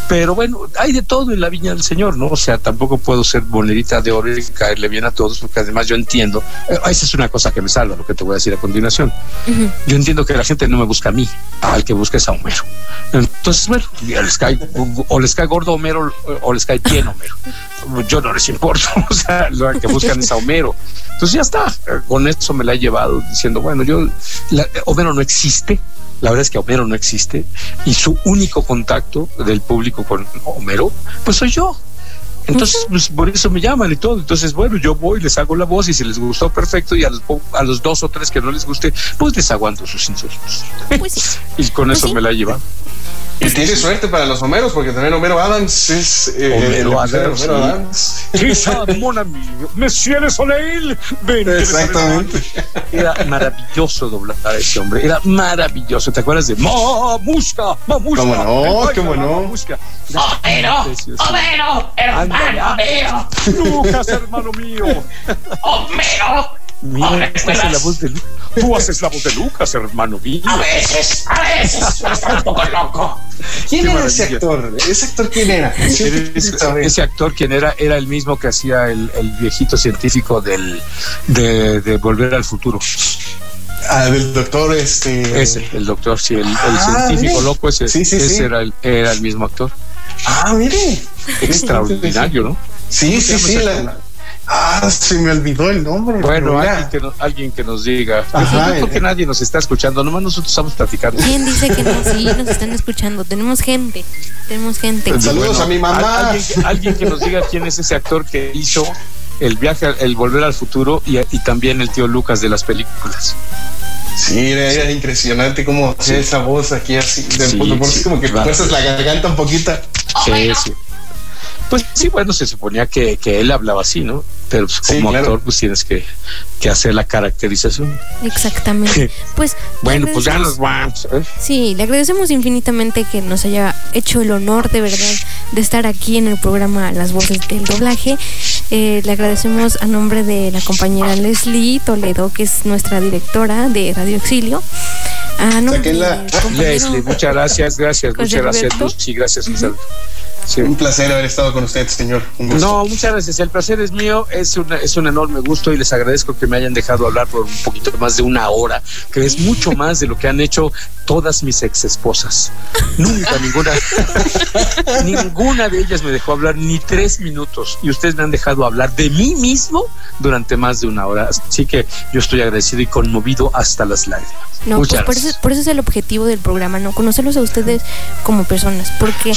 Pero bueno, hay de todo en la viña del Señor, ¿no? O sea, tampoco puedo ser monedita de oro y caerle bien a todos, porque además yo entiendo, eh, esa es una cosa que me salva, lo que te voy a decir a continuación. Yo entiendo que la gente no me busca a mí, al que busca es a Homero. Entonces, entonces, bueno, les cae, o les cae gordo Homero o les cae bien Homero. Yo no les importo, o sea, lo que buscan es a Homero. Entonces ya está, con eso me la he llevado diciendo, bueno, yo, Homero no existe, la verdad es que Homero no existe y su único contacto del público con Homero, pues soy yo. Entonces, pues por eso me llaman y todo. Entonces, bueno, yo voy, les hago la voz y si les gustó, perfecto. Y a los, a los dos o tres que no les guste, pues les aguanto sus insultos. Pues y con pues eso me la llevan. Y tiene suerte para los Homeros, porque también Homero Adams es. Eh, Homero, Adams, Homero Adams. Quizá, mon ami, Monsieur Le Soleil. Ven, Exactamente. Era maravilloso doblar a ese hombre. Era maravilloso. ¿Te acuerdas de Mamusca? Mamusca. ¿Cómo no? ¿Cómo no? Homero, Homero, hermano mío. Lucas, hermano mío. Homero. Mira, esta es la voz de Lucas. Tú haces la voz de Lucas, hermano mío. A veces, a veces, estás un poco loco. ¿Quién era ese actor? ¿Ese actor quién era? Ese, actor, ¿quién era? Era el mismo que hacía el, el viejito científico del, de, de Volver al Futuro. Ah, del doctor este. Ese, el doctor, sí, el, ah, científico loco ese, sí, sí, ese Era, el, era el mismo actor. Ah, mire. Extraordinario, ¿no? Sí, sí, sí. La, Ah, se me olvidó el nombre. Bueno, alguien que, alguien que, nos diga. Ajá, porque eh. nadie nos está escuchando, nomás nosotros estamos platicando. ¿Quién dice que no? Sí, nos están escuchando. Tenemos gente, tenemos gente. Saludos a mi mamá. Alguien, que nos diga quién es ese actor que hizo el viaje, el volver al futuro y, también el tío Lucas de las películas. Sí, era, impresionante cómo hacía esa voz aquí así, de, sí, por, como que fuerzas la garganta un poquito. Sí, sí. Pues sí, bueno, se suponía que, que él hablaba así, ¿no? Pero pues, como actor, pues tienes que, que, hacer la caracterización. Exactamente. Pues bueno, pues ya nos vamos. ¿eh? Sí, le agradecemos infinitamente que nos haya hecho el honor de verdad de estar aquí en el programa Las Voces del Doblaje. Eh, le agradecemos a nombre de la compañera Leslie Toledo, que es nuestra directora de Radio Exilio. A nombre Leslie, muchas gracias, gracias, muchas gracias, Lucy, gracias, un placer haber estado con usted, señor. No, muchas gracias. El placer es mío. Es, es un enorme gusto y les agradezco que me hayan dejado hablar por un poquito más de una hora, que es mucho más de lo que han hecho todas mis ex esposas. Nunca ninguna, ninguna de ellas me dejó hablar ni tres minutos y ustedes me han dejado hablar de mí mismo durante más de una hora. Así que yo estoy agradecido y conmovido hasta las lágrimas. No, pues por eso, por eso es el objetivo del programa, ¿no? Conocerlos a ustedes como personas, porque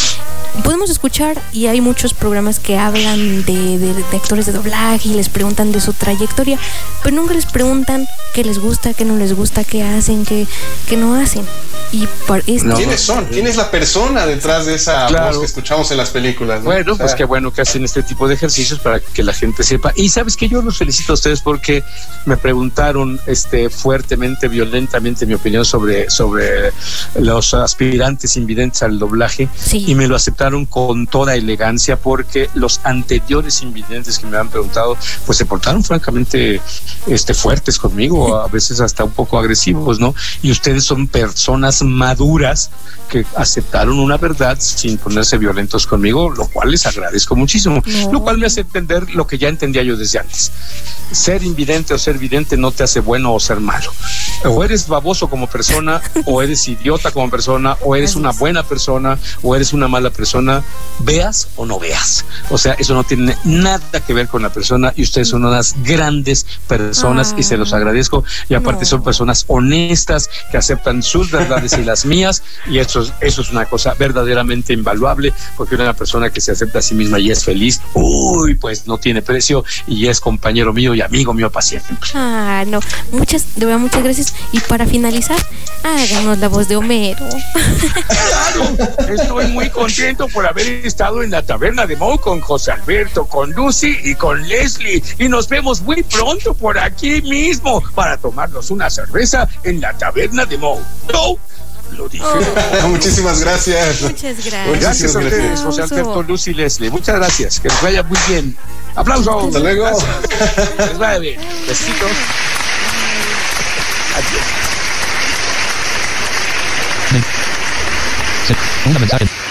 podemos escuchar y hay muchos programas que hablan de, de, actores de doblaje y les preguntan de su trayectoria, pero nunca les preguntan qué les gusta, qué no les gusta, qué hacen, qué, qué no hacen. Y por esto, ¿Quiénes son? ¿Quién es la persona detrás de esa voz que escuchamos en las películas? Bueno, pues qué bueno que hacen este tipo de ejercicios para que la gente sepa. Y sabes que yo los felicito a ustedes porque me preguntaron este fuertemente, violentamente mi opinión sobre, sobre los aspirantes invidentes al doblaje y me lo aceptaron con toda elegancia porque los anteriores invidentes que me han preguntado pues se portaron francamente este fuertes conmigo, a veces hasta un poco agresivos, ¿no? Y ustedes son personas maduras que aceptaron una verdad sin ponerse violentos conmigo, lo cual les agradezco muchísimo, lo cual me hace entender lo que ya entendía yo desde antes. Ser invidente o ser vidente no te hace bueno o ser malo. O eres baboso como persona, o eres idiota como persona, o eres una buena persona, o eres una mala persona, veas o no veas. O sea, eso no tiene nada que ver con la persona y ustedes son unas grandes personas y se los ah. agradezco. Y aparte son personas honestas que aceptan sus verdades y las mías y eso, eso es una cosa verdaderamente invaluable porque una persona que se acepta a sí misma y es feliz, uy, pues no tiene precio y es compañero mío y amigo mío paciente. Ah, no, muchas, de verdad, muchas gracias. Y para finalizar, háganos la voz de Homero. Claro, estoy muy contento por haber estado en la taberna de Mo con José Alberto, con Lucy y con Leslie y nos vemos muy pronto por aquí mismo. para tomarnos una cerveza en la taberna de Moe. No, lo dije. Muchísimas gracias. Muchas gracias. Muchísimas Gracias a ustedes, José Alberto, Lucy y Leslie. Muchas gracias. Que les vaya muy bien. Aplausos. Hasta luego. Gracias. Que les vaya bien. Besitos. Adiós. Un mensaje.